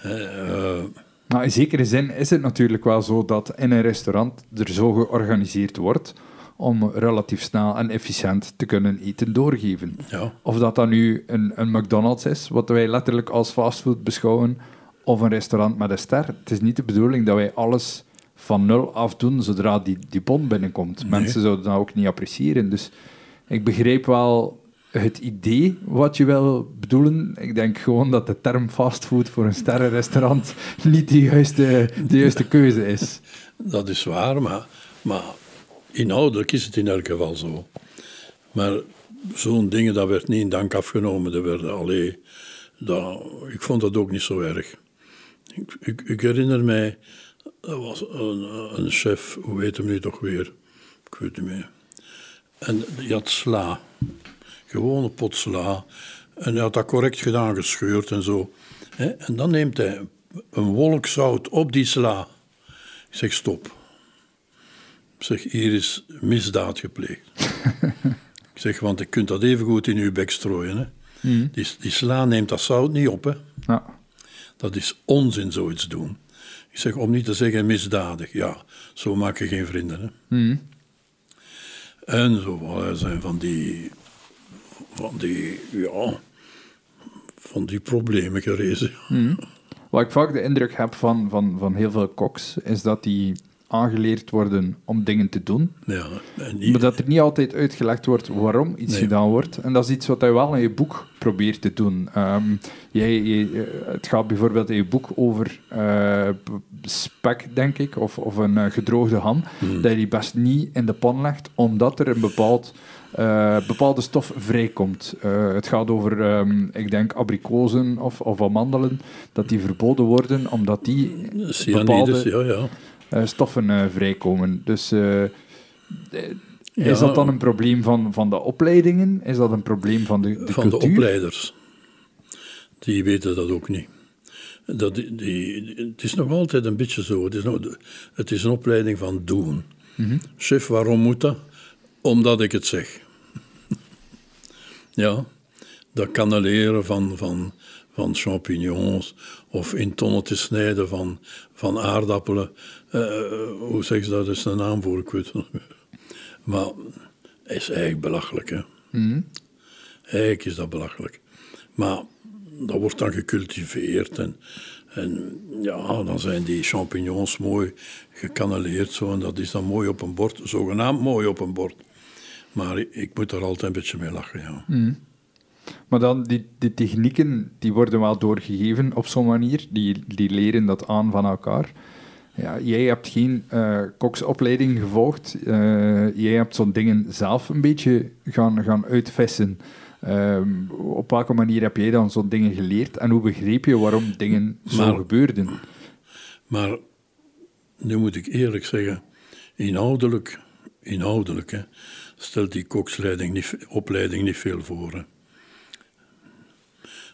Eh, Nou, in zekere zin is het natuurlijk wel zo dat in een restaurant er zo georganiseerd wordt om relatief snel en efficiënt te kunnen eten doorgeven. ja. Of dat dan nu een, een McDonald's is, wat wij letterlijk als fastfood beschouwen, of een restaurant met een ster. Het is niet de bedoeling dat wij alles van nul af doen zodra die, die bon binnenkomt. Mensen zouden dat ook niet appreciëren. Dus ik begreep wel het idee wat je wil bedoelen. Ik denk gewoon dat de term fastfood voor een sterrenrestaurant [laughs] niet de juiste, de juiste keuze is. Dat is waar, maar, maar inhoudelijk is het in elk geval zo. Maar zo'n dingen, dat werd niet in dank afgenomen. Dat werd, allee, dat, ik vond dat ook niet zo erg. Ik, ik, ik herinner mij, er was een, een chef, hoe heet hem nu toch weer? Ik weet het niet meer. En die had sla. Gewone pot sla. En hij had dat correct gedaan, gescheurd en zo. En dan neemt hij een wolk zout op die sla. Ik zeg, stop. Ik zeg, hier is misdaad gepleegd. [laughs] ik zeg, want je kunt dat even goed in uw bek strooien. Hè? Die, die sla neemt dat zout niet op. Hè? Ja. Dat is onzin, zoiets doen. Ik zeg, om niet te zeggen misdadig. Ja, zo maak je geen vrienden. Hè? En zo zijn van die, van die, ja, van die problemen gerezen. Wat ik vaak de indruk heb van, van, van heel veel koks, is dat die aangeleerd worden om dingen te doen, Ja, niet, maar dat er niet altijd uitgelegd wordt waarom iets Nee. gedaan wordt. En dat is iets wat hij wel in je boek probeert te doen. Ehm, jij, jij- eh, het gaat bijvoorbeeld in je boek over eh, spek, denk ik, of, of een eh, gedroogde ham, Hmm. dat je die best niet in de pan legt, omdat er een bepaald, eh, bepaalde stof vrijkomt. Eh, het gaat over, ehm, ik denk, abrikozen of, of amandelen, dat die verboden worden, omdat die cyanides, bepaalde ja, ja. eh, stoffen vrijkomen. Dus is dat dan een probleem van, van de opleidingen? Is dat een probleem van de, de van de opleiders. Die weten dat ook niet. Dat, die, die- het is nog altijd een beetje zo. Het is, nog, het is een opleiding van doen. Mhm. Chef, waarom moet dat? Omdat ik het zeg. ja, dat kanaleren van, van, van champignons of in tonnen te snijden van, van aardappelen. Uh, hoe zeg je dat? Dat is een naam voor, ik weet het Maar is eigenlijk belachelijk, hè. Mm. Eigenlijk is dat belachelijk. Maar dat wordt dan gecultiveerd en, en ja, dan zijn die champignons mooi gekanaleerd zo en dat is dan mooi op een bord, zogenaamd mooi op een bord. Maar ik, moet er altijd een beetje mee lachen, ja. Mm. Maar dan, die, die technieken, die worden wel doorgegeven op zo'n manier. Die, die leren dat aan van elkaar. Ja, jij hebt geen uh, koksopleiding gevolgd. Uh, jij hebt zo'n dingen zelf een beetje gaan, gaan uitvissen. Um, op welke manier heb jij dan zo'n dingen geleerd? En hoe begreep je waarom dingen zo gebeurden? Maar nu moet ik eerlijk zeggen, inhoudelijk, inhoudelijk hè, stelt die koksleiding niet, opleiding niet veel voor.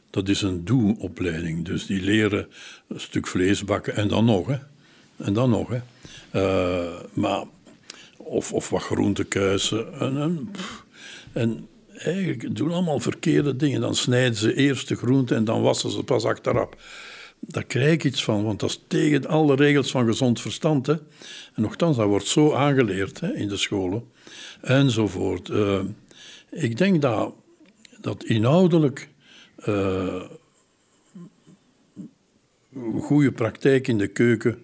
Dat is een doe-opleiding. Dus die leren een stuk vlees bakken en dan nog. Hè. En dan nog. Hè. Uh, maar, of, of wat groentekuisen. En, en, en eigenlijk doen allemaal verkeerde dingen. Dan snijden ze eerst de groente en dan wassen ze pas achteraf. Daar krijg ik iets van, want dat is tegen alle regels van gezond verstand. Hè. En nogthans, dat wordt zo aangeleerd hè, in de scholen. Enzovoort. Uh, ik denk dat, dat inhoudelijk uh, goede praktijk in de keuken,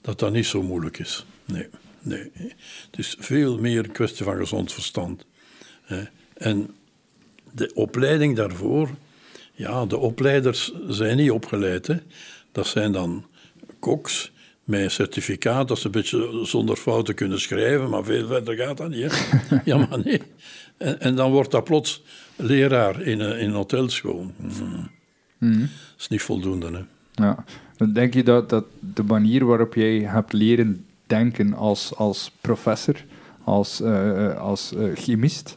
dat dat niet zo moeilijk is. Nee, nee. Het is veel meer een kwestie van gezond verstand. En de opleiding daarvoor, ja, de opleiders zijn niet opgeleid. Hè. Dat zijn dan koks met een certificaat dat ze een beetje zonder fouten kunnen schrijven, maar veel verder gaat dat niet. Hè. [laughs] ja, maar nee. En, en dan wordt dat plots leraar in een, in een hotelschool. Mm. Mm. Dat is niet voldoende. Hè. Ja. Dan denk je dat, dat de manier waarop jij hebt leren denken als, als professor, als, uh, als uh, chemist,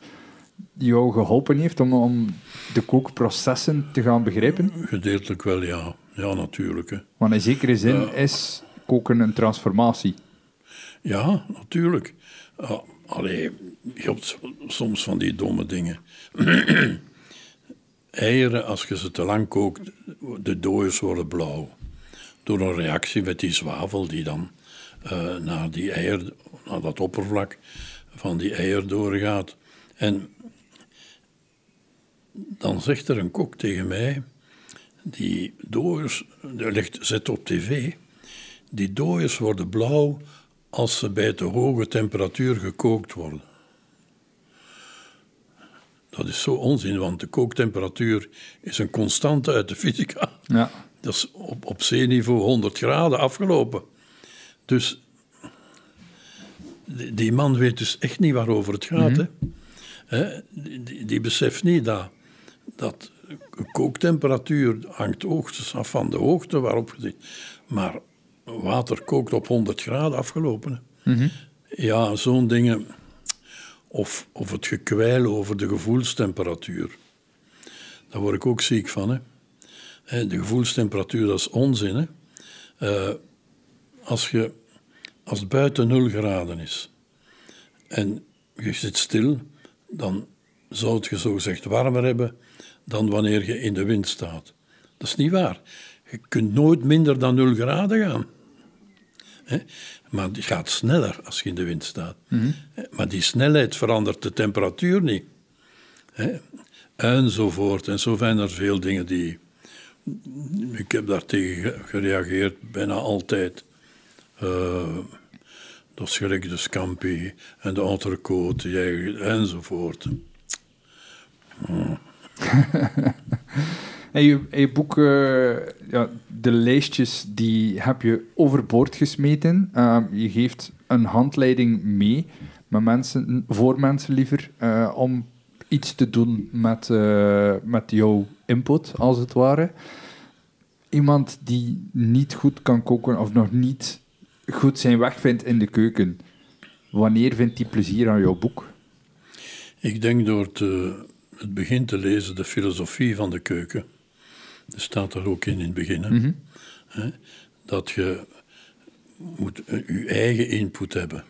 jou geholpen heeft om, om de kookprocessen te gaan begrijpen? Gedeeltelijk wel, ja. Ja, natuurlijk. Hè. Want in zekere zin is koken een transformatie. Ja, natuurlijk. Uh, allee, je hebt soms van die domme dingen. [clears throat] Eieren, als je ze te lang kookt, de dooiers worden blauw. Door een reactie met die zwavel die dan uh, naar, die eier, naar dat oppervlak van die eier doorgaat. En dan zegt er een kok tegen mij, die dooiers, dat ligt, zet op tv, die dooiers worden blauw als ze bij te hoge temperatuur gekookt worden. Dat is zo onzin, want de kooktemperatuur is een constante uit de fysica. Ja. Dat is op, op zeeniveau 100 graden afgelopen. Dus die, die man weet dus echt niet waarover het gaat. Mhm. hè? Die, die, beseft niet dat, dat kooktemperatuur hangt hoogstens af van de hoogte waarop je zit. Maar water kookt op 100 graden afgelopen. Mm Ja, zo'n dingen. Of, of het gekwijl over de gevoelstemperatuur. Daar word ik ook ziek van. Hè. De gevoelstemperatuur, dat is onzin. Hè. Uh, als, je, als het buiten 0 graden is en je zit stil, dan zou het je zogezegd warmer hebben dan wanneer je in de wind staat. Dat is niet waar. Je kunt nooit minder dan 0 graden gaan. Maar die gaat sneller als je in de wind staat. Mhm. Maar die snelheid verandert de temperatuur niet. Enzovoort. En zo zijn er veel dingen die. Ik heb daar tegen gereageerd, bijna altijd. Uh, dat gelijk de scampi en de entrecote enzovoort. [laughs] En je, je boek, uh, ja, de lijstjes, die heb je overboord gesmeten. Uh, je geeft een handleiding mee, met mensen, voor mensen liever, uh, om iets te doen met, uh, met jouw input, als het ware. Iemand die niet goed kan koken of nog niet goed zijn weg vindt in de keuken. Wanneer vindt die plezier aan jouw boek? Ik denk door het begin te lezen, de filosofie van de keuken. Dat staat er ook in in het begin. Mhm. Hè? Dat je moet je eigen input hebben.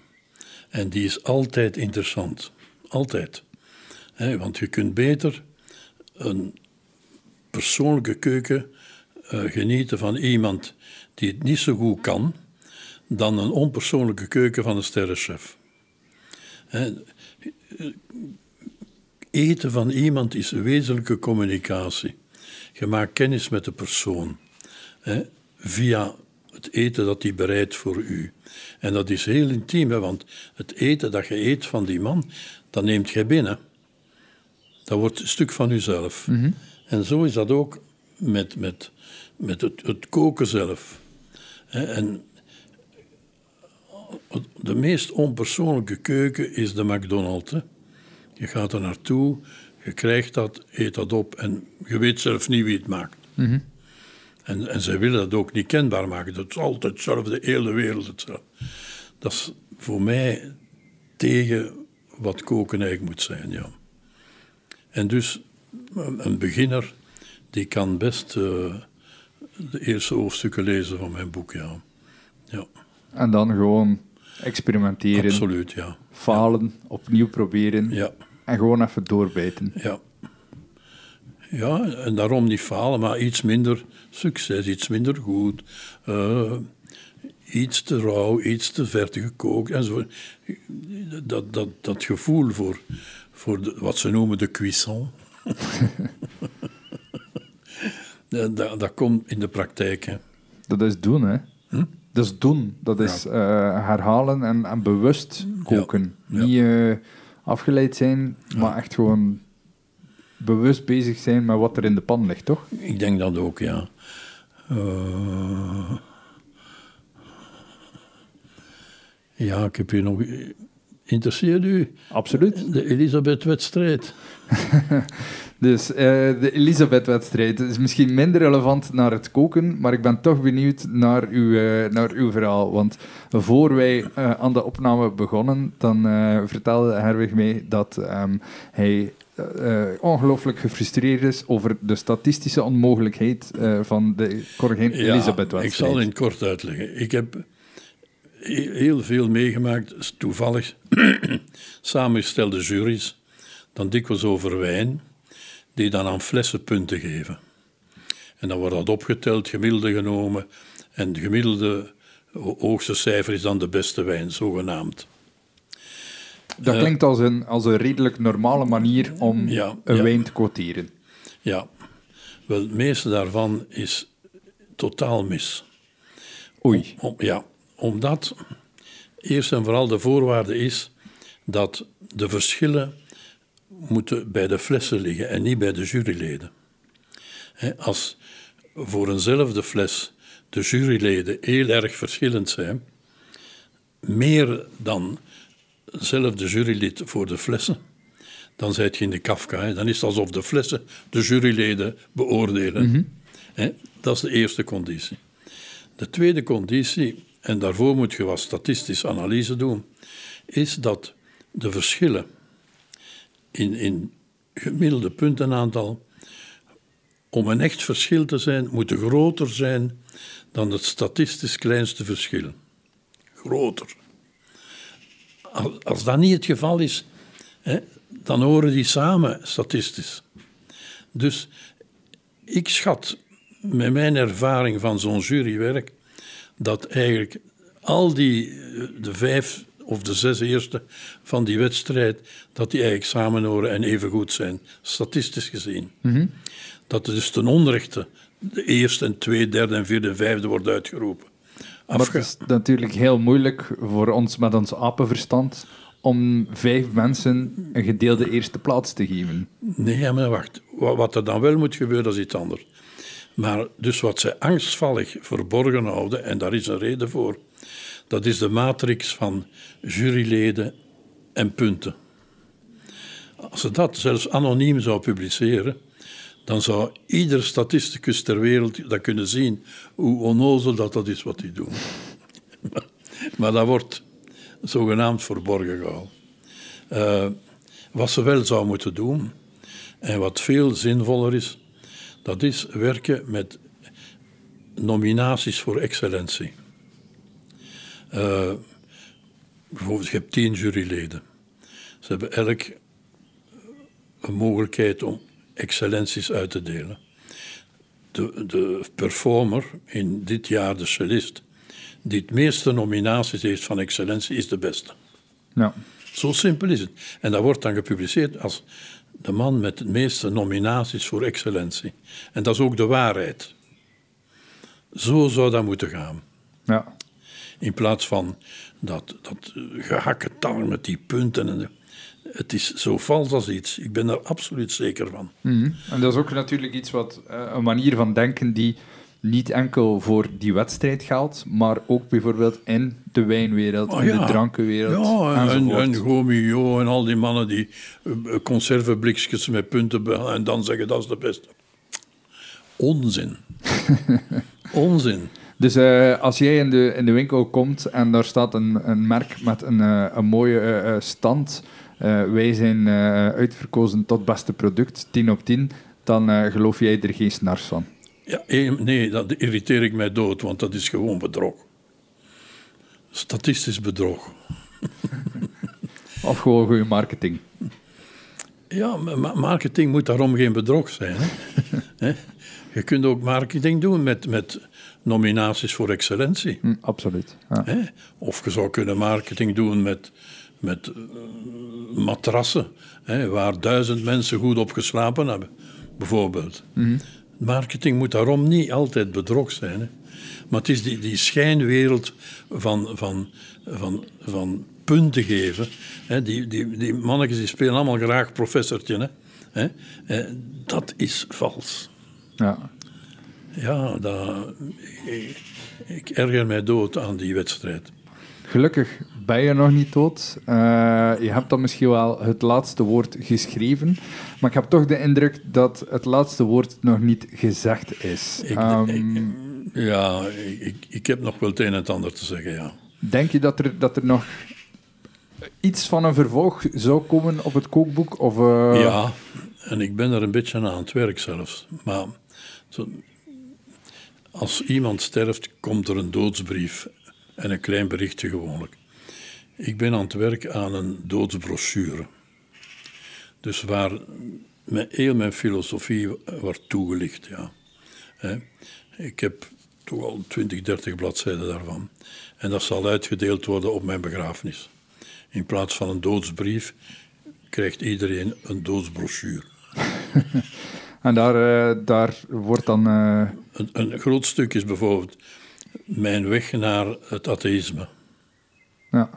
En die is altijd interessant. Altijd. Hè? Want je kunt beter een, persoonlijke keuken eh, genieten van iemand die het niet zo goed kan, dan een onpersoonlijke keuken van een sterrenchef. Hè, eten van iemand is wezenlijke communicatie. Je maakt kennis met de persoon hè, via het eten dat hij bereidt voor u. En dat is heel intiem, hè, want het eten dat je eet van die man, dat neemt je binnen. Dat wordt een stuk van uzelf. En zo is dat ook met, met, met het, het koken zelf. Hè, En de meest onpersoonlijke keuken is de McDonald's. Je gaat er naartoe, je krijgt dat, eet dat op en je weet zelf niet wie het maakt. En, en zij willen dat ook niet kenbaar maken. Dat is altijd hetzelfde, de hele wereld hetzelfde. Dat is voor mij tegen wat koken eigenlijk moet zijn, ja. En dus een een beginner, die kan best eh, de eerste hoofdstukken lezen van mijn boek, ja. Ja, En dan gewoon experimenteren, absoluut, ja. falen, opnieuw proberen Ja, en gewoon even doorbijten. ja. Ja, en daarom niet falen, maar iets minder succes, iets minder goed. eh, iets te rauw, iets te ver gekookt enzovoort. Dat, dat, dat gevoel voor, voor de- wat ze noemen de cuisson. dat, [laughs] dat, dat komt in de praktijk. Hè. Dat is doen, hè. Dat is doen. Dat is eh, herhalen en, en bewust koken. Ja. Niet eh, afgeleid zijn, maar echt gewoon bewust bezig zijn met wat er in de pan ligt, toch? Ik denk dat ook, ja. Eh, ja, ik heb hier nog... Interesseert u Absoluut. de Elisabeth-wedstrijd? [laughs] Dus eh, de Elisabeth-wedstrijd is misschien minder relevant naar het koken, maar ik ben toch benieuwd naar uw, eh, naar uw verhaal. Want voor wij eh, aan de opname begonnen, dan vertelde Herwig mij dat ehm, hij ongelooflijk gefrustreerd is over de statistische onmogelijkheid van de Corrigeen Elisabeth-wedstrijd. ik zal in kort uitleggen. Ik heb he- heel veel meegemaakt, toevallig [clears throat] samengestelde juries, dan dikwijls over wijn, die dan aan flessen punten geven. En dan wordt dat opgeteld, gemiddelde genomen, en het gemiddelde ho- hoogste cijfer is dan de beste wijn, zogenaamd. Dat Eh, klinkt als een, als een redelijk normale manier om Ja, een ja. wijn te quoteren. Ja, wel, het meeste daarvan is totaal mis. Oei. Om, ja, omdat eerst en vooral de voorwaarde is dat de verschillen moeten bij de flessen liggen en niet bij de juryleden. Als voor eenzelfde fles de juryleden heel erg verschillend zijn, meer dan hetzelfde jurylid voor de flessen, dan zit je in de Kafka. Dan is het alsof de flessen de juryleden beoordelen. Hè, dat is de eerste conditie. De tweede conditie, en daarvoor moet je wat statistische analyse doen, is dat de verschillen in, in gemiddelde puntenaantal, om een echt verschil te zijn, moeten groter zijn dan het statistisch kleinste verschil. Groter. Als, dat niet het geval is, hè, dan horen die samen statistisch. Dus ik schat met mijn ervaring van zo'n jurywerk dat eigenlijk al die, eh, de vijf of de zes eerste van die wedstrijd, dat die eigenlijk samen horen en even goed zijn, statistisch gezien. Dat er dus ten onrechte de eerste en tweede, derde en vierde en vijfde wordt uitgeroepen. Maar het Afge- is natuurlijk heel moeilijk voor ons met ons apenverstand om vijf mensen een gedeelde eerste plaats te geven. Nee, maar wacht. Wa- Wat er dan wel moet gebeuren, dat is iets anders. Maar dus wat zij angstvallig verborgen houden, en daar is een reden voor, dat is de matrix van juryleden en punten. Als ze dat zelfs anoniem zou publiceren, dan zou ieder statisticus ter wereld dat kunnen zien hoe onnozel dat, dat is wat die doen. [laughs] Maar, dat wordt zogenaamd verborgen gehouden. Eh, wat ze wel zou moeten doen, en wat veel zinvoller is, dat is werken met nominaties voor excellentie. Eh, bijvoorbeeld, je hebt tien juryleden. Ze hebben elk een mogelijkheid om excellenties uit te delen. de, de performer, in dit jaar de cellist, die het meeste nominaties heeft van excellentie, is de beste. Ja. Zo simpel is het. En dat wordt dan gepubliceerd als de man met de meeste nominaties voor excellentie. En dat is ook de waarheid. Zo zou dat moeten gaan. Ja. In plaats van dat, dat gehakke taal met die punten. En, het is zo vals als iets. Ik ben er absoluut zeker van. Mhm. En dat is ook natuurlijk iets wat, eh, een manier van denken die niet enkel voor die wedstrijd geldt, maar ook bijvoorbeeld in de wijnwereld, Oh, in de drankenwereld. Ja, en, enzovoort. en Gomio en al die mannen die eh, conserveblikjes met punten behalen en dan zeggen dat is de beste. Onzin. [laughs] Onzin. Dus eh, als jij in de, in de winkel komt en daar staat een, een merk met een, eh, een mooie eh, stand, wij zijn uitverkozen tot beste product, 10 op 10, dan geloof jij er geen snars van. Ja, nee, dat irriteer ik mij dood, want dat is gewoon bedrog. Statistisch bedrog. Of gewoon goede marketing. Ja, marketing moet daarom geen bedrog zijn. [laughs] Hè? Je kunt ook marketing doen met, met nominaties voor excellentie. Hm, absoluut. Ja. Of je zou kunnen marketing doen met, met eh, matrassen, hè, waar duizend mensen goed op geslapen hebben, bijvoorbeeld. Marketing moet daarom niet altijd bedrog zijn. Hè. Maar het is die, die schijnwereld van, van, van, van punten geven. Hè. Die, die, die mannetjes die spelen allemaal graag professortje. Hè. Hè. Eh, dat is vals. Ja. Ja, dat, ik, ik erger mij dood aan die wedstrijd. Gelukkig ben je nog niet dood. Eh, je hebt dan misschien wel het laatste woord geschreven, maar ik heb toch de indruk dat het laatste woord nog niet gezegd is. Ik, Ehm, ik- ja, ik, ik heb nog wel het een en het ander te zeggen, ja. Denk je dat er, dat er nog iets van een vervolg zou komen op het kookboek? Of, eh, Ja, en ik ben er een beetje aan het werk zelfs. Maar zo, als iemand sterft, komt er een doodsbrief en een klein berichtje gewoonlijk. Ik ben aan het werk aan een doodsbrochure. Dus waar mijn, heel mijn filosofie wordt toegelicht, ja. Ik heb toch al 20, 30 bladzijden daarvan. En dat zal uitgedeeld worden op mijn begrafenis. In plaats van een doodsbrief krijgt iedereen een doodsbrochure. [laughs] En daar, eh, daar wordt dan... Een, een groot stuk is bijvoorbeeld mijn weg naar het atheïsme. ja,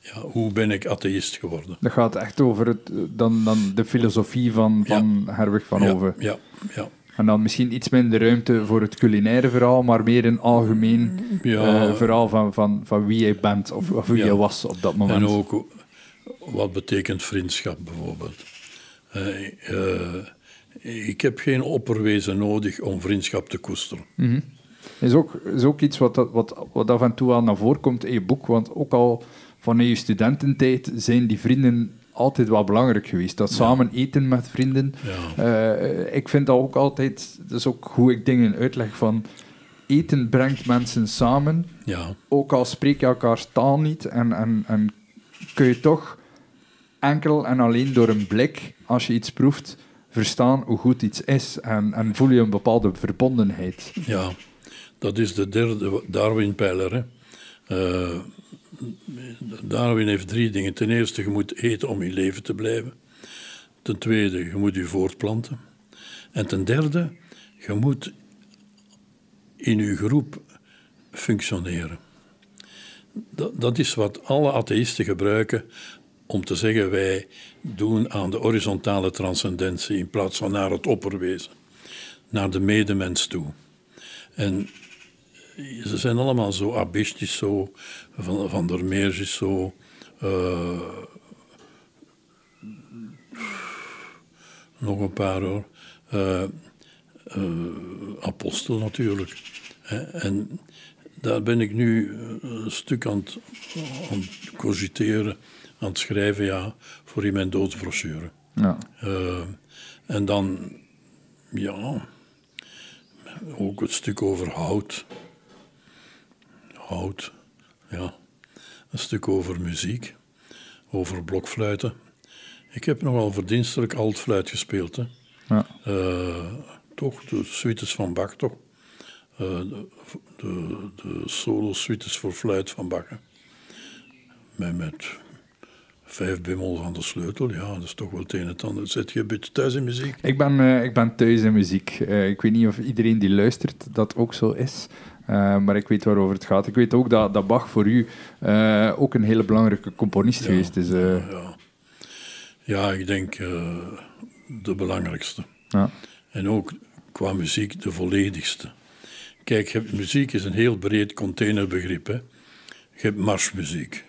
Ja, hoe ben ik atheïst geworden? dat gaat echt over het, dan, dan de filosofie van, van Herwig van ja, Hoven. Ja, ja. En dan misschien iets minder ruimte voor het culinaire verhaal, maar meer een algemeen Ja. eh, verhaal van, van, van wie jij bent of, of wie jij was op dat moment. En ook wat betekent vriendschap bijvoorbeeld. Eh, ik heb geen opperwezen nodig om vriendschap te koesteren. is ook, is ook iets wat, wat, wat af en toe al naar voren komt in je boek, want ook al van je studententijd zijn die vrienden altijd wel belangrijk geweest. Dat samen eten met vrienden. Ja. Eh, ik vind dat ook altijd, dat is ook hoe ik dingen uitleg van eten brengt mensen samen, Ja, ook al spreek je elkaars taal niet en, en, en kun je toch enkel en alleen door een blik, als je iets proeft, verstaan hoe goed iets is en, voel je een bepaalde verbondenheid. ja. Dat is de derde Darwin-pijler. Eh, Darwin heeft drie dingen. Ten eerste, je moet eten om in leven te blijven. Ten tweede, je moet je voortplanten. En ten derde, je moet in je groep functioneren. Dat, dat is wat alle atheïsten gebruiken om te zeggen wij doen aan de horizontale transcendentie in plaats van naar het opperwezen, naar de medemens toe. En ze zijn allemaal zo, Abist is zo, Van, van der Meers is zo, eh, nog een paar hoor, Eh, eh, Apostel natuurlijk. En daar ben ik nu een stuk aan aan het cogiteren, aan het schrijven, ja, voor in mijn doodsbrochure. Ja. Eh, en dan, ja, ook het stuk over hout. Hout, ja. Een stuk over muziek, over blokfluiten. Ik heb nogal verdienstelijk altfluit gespeeld. Hè. Ja. Eh, toch, de suites van Bach, toch? Eh, de, de, de solo-suites voor fluit van Bach. hè. Met, met vijf bemol aan de sleutel, ja, dat is toch wel het een en het ander. Zit je een beetje thuis in muziek? Ik ben, eh, ik ben thuis in muziek. Eh, ik weet niet of iedereen die luistert dat ook zo is. Eh, maar ik weet waarover het gaat. Ik weet ook dat, dat Bach voor u ook een hele belangrijke componist geweest is. eh. Ja, ja ik denk de belangrijkste. ja. En ook qua muziek de volledigste. Kijk, muziek is een heel breed containerbegrip. Hè. Je hebt marsmuziek,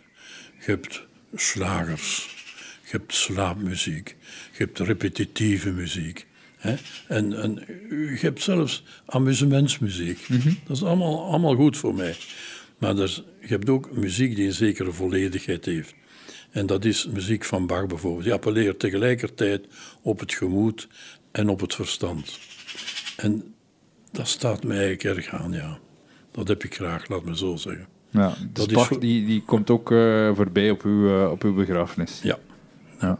je hebt slagers, je hebt slaapmuziek, je hebt repetitieve muziek. Hè. En, en je hebt zelfs amusementsmuziek. Dat is allemaal, allemaal goed voor mij. Maar er je hebt ook muziek die een zekere volledigheid heeft. En dat is muziek van Bach bijvoorbeeld. Die appelleert tegelijkertijd op het gemoed en op het verstand. En dat staat mij eigenlijk erg aan, ja. Dat heb ik graag, laat me zo zeggen. Ja, dus Dat is die, die komt ook eh, voorbij op uw, eh, op uw begrafenis. Ja. Ja.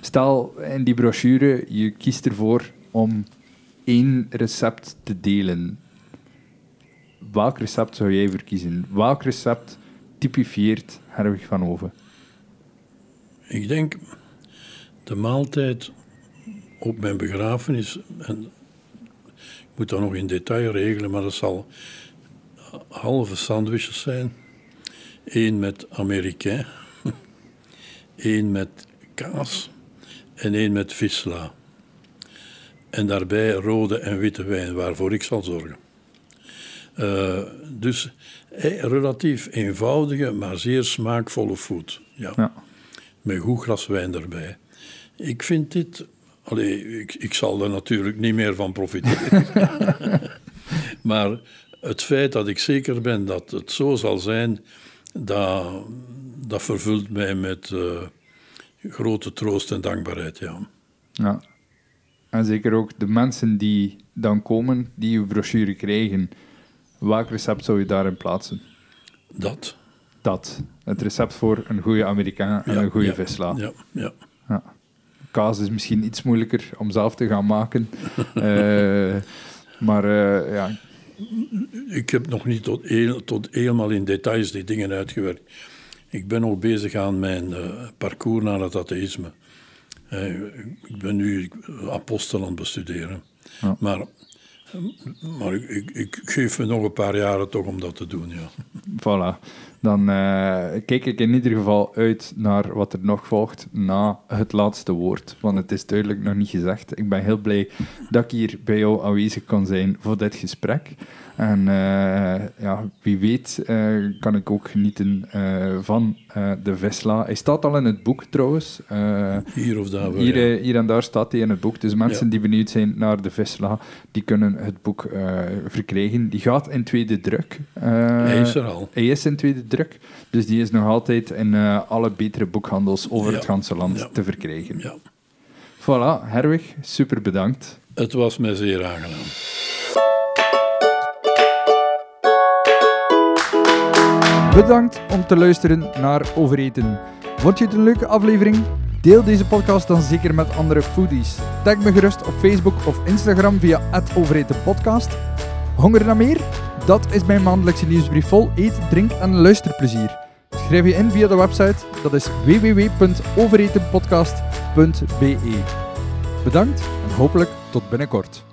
Stel, in die brochure, je kiest ervoor om één recept te delen. Welk recept zou jij verkiezen? Welk recept typifieert Herwig van Oven? Ik denk de maaltijd op mijn begrafenis, en ik moet dat nog in detail regelen, maar dat zal halve sandwiches zijn. Eén met Amerikaan, [laughs] één met kaas en één met visla. En daarbij rode en witte wijn, waarvoor ik zal zorgen. Eh, dus eh, relatief eenvoudige, maar zeer smaakvolle food. Ja Ja. met goed glas wijn erbij. Ik vind dit... Allee, ik, ik zal er natuurlijk niet meer van profiteren. [laughs] maar het feit dat ik zeker ben dat het zo zal zijn, dat, dat vervult mij met eh, grote troost en dankbaarheid, ja. ja. En zeker ook de mensen die dan komen, die uw brochure krijgen. Welk recept zou je daarin plaatsen? Dat. Dat. Het recept voor een goede Amerikaan en Ja, een goede ja, visla. Ja, ja. Ja. Kaas is misschien iets moeilijker om zelf te gaan maken. [laughs] Eh, maar eh, ja, Ik heb nog niet tot, heel, tot helemaal in details die dingen uitgewerkt. Ik ben nog bezig aan mijn eh, parcours naar het atheïsme. Eh, ik ben nu apostel aan het bestuderen. Ja. Maar, maar ik, ik, geef me nog een paar jaren toch om dat te doen, ja. voilà. Dan eh, kijk ik in ieder geval uit naar wat er nog volgt na het laatste woord. Want het is duidelijk nog niet gezegd. Ik ben heel blij dat ik hier bij jou aanwezig kon zijn voor dit gesprek. En eh, ja, wie weet eh, kan ik ook genieten eh, van de Vesla. Hij staat al in het boek trouwens. Hier of daar wel, Hier, ja. hier en daar staat hij in het boek. Dus mensen Ja. die benieuwd zijn naar de Vesla, die kunnen het boek verkrijgen. Die gaat in tweede druk. Hij is er al. Hij is in tweede druk. Dus die is nog altijd in alle betere boekhandels over Ja. het ganse land te verkrijgen. Ja. Voilà, Herwig, super bedankt. Het was mij zeer aangenaam. Bedankt om te luisteren naar Overeten. Vond je het een leuke aflevering? Deel deze podcast dan zeker met andere foodies. Tag me gerust op Facebook of Instagram via @overetenpodcast. Honger naar meer? Dat is mijn maandelijkse nieuwsbrief vol eet, drink en luisterplezier. Schrijf je in via de website, dat is www.overetenpodcast.be. Bedankt en hopelijk tot binnenkort.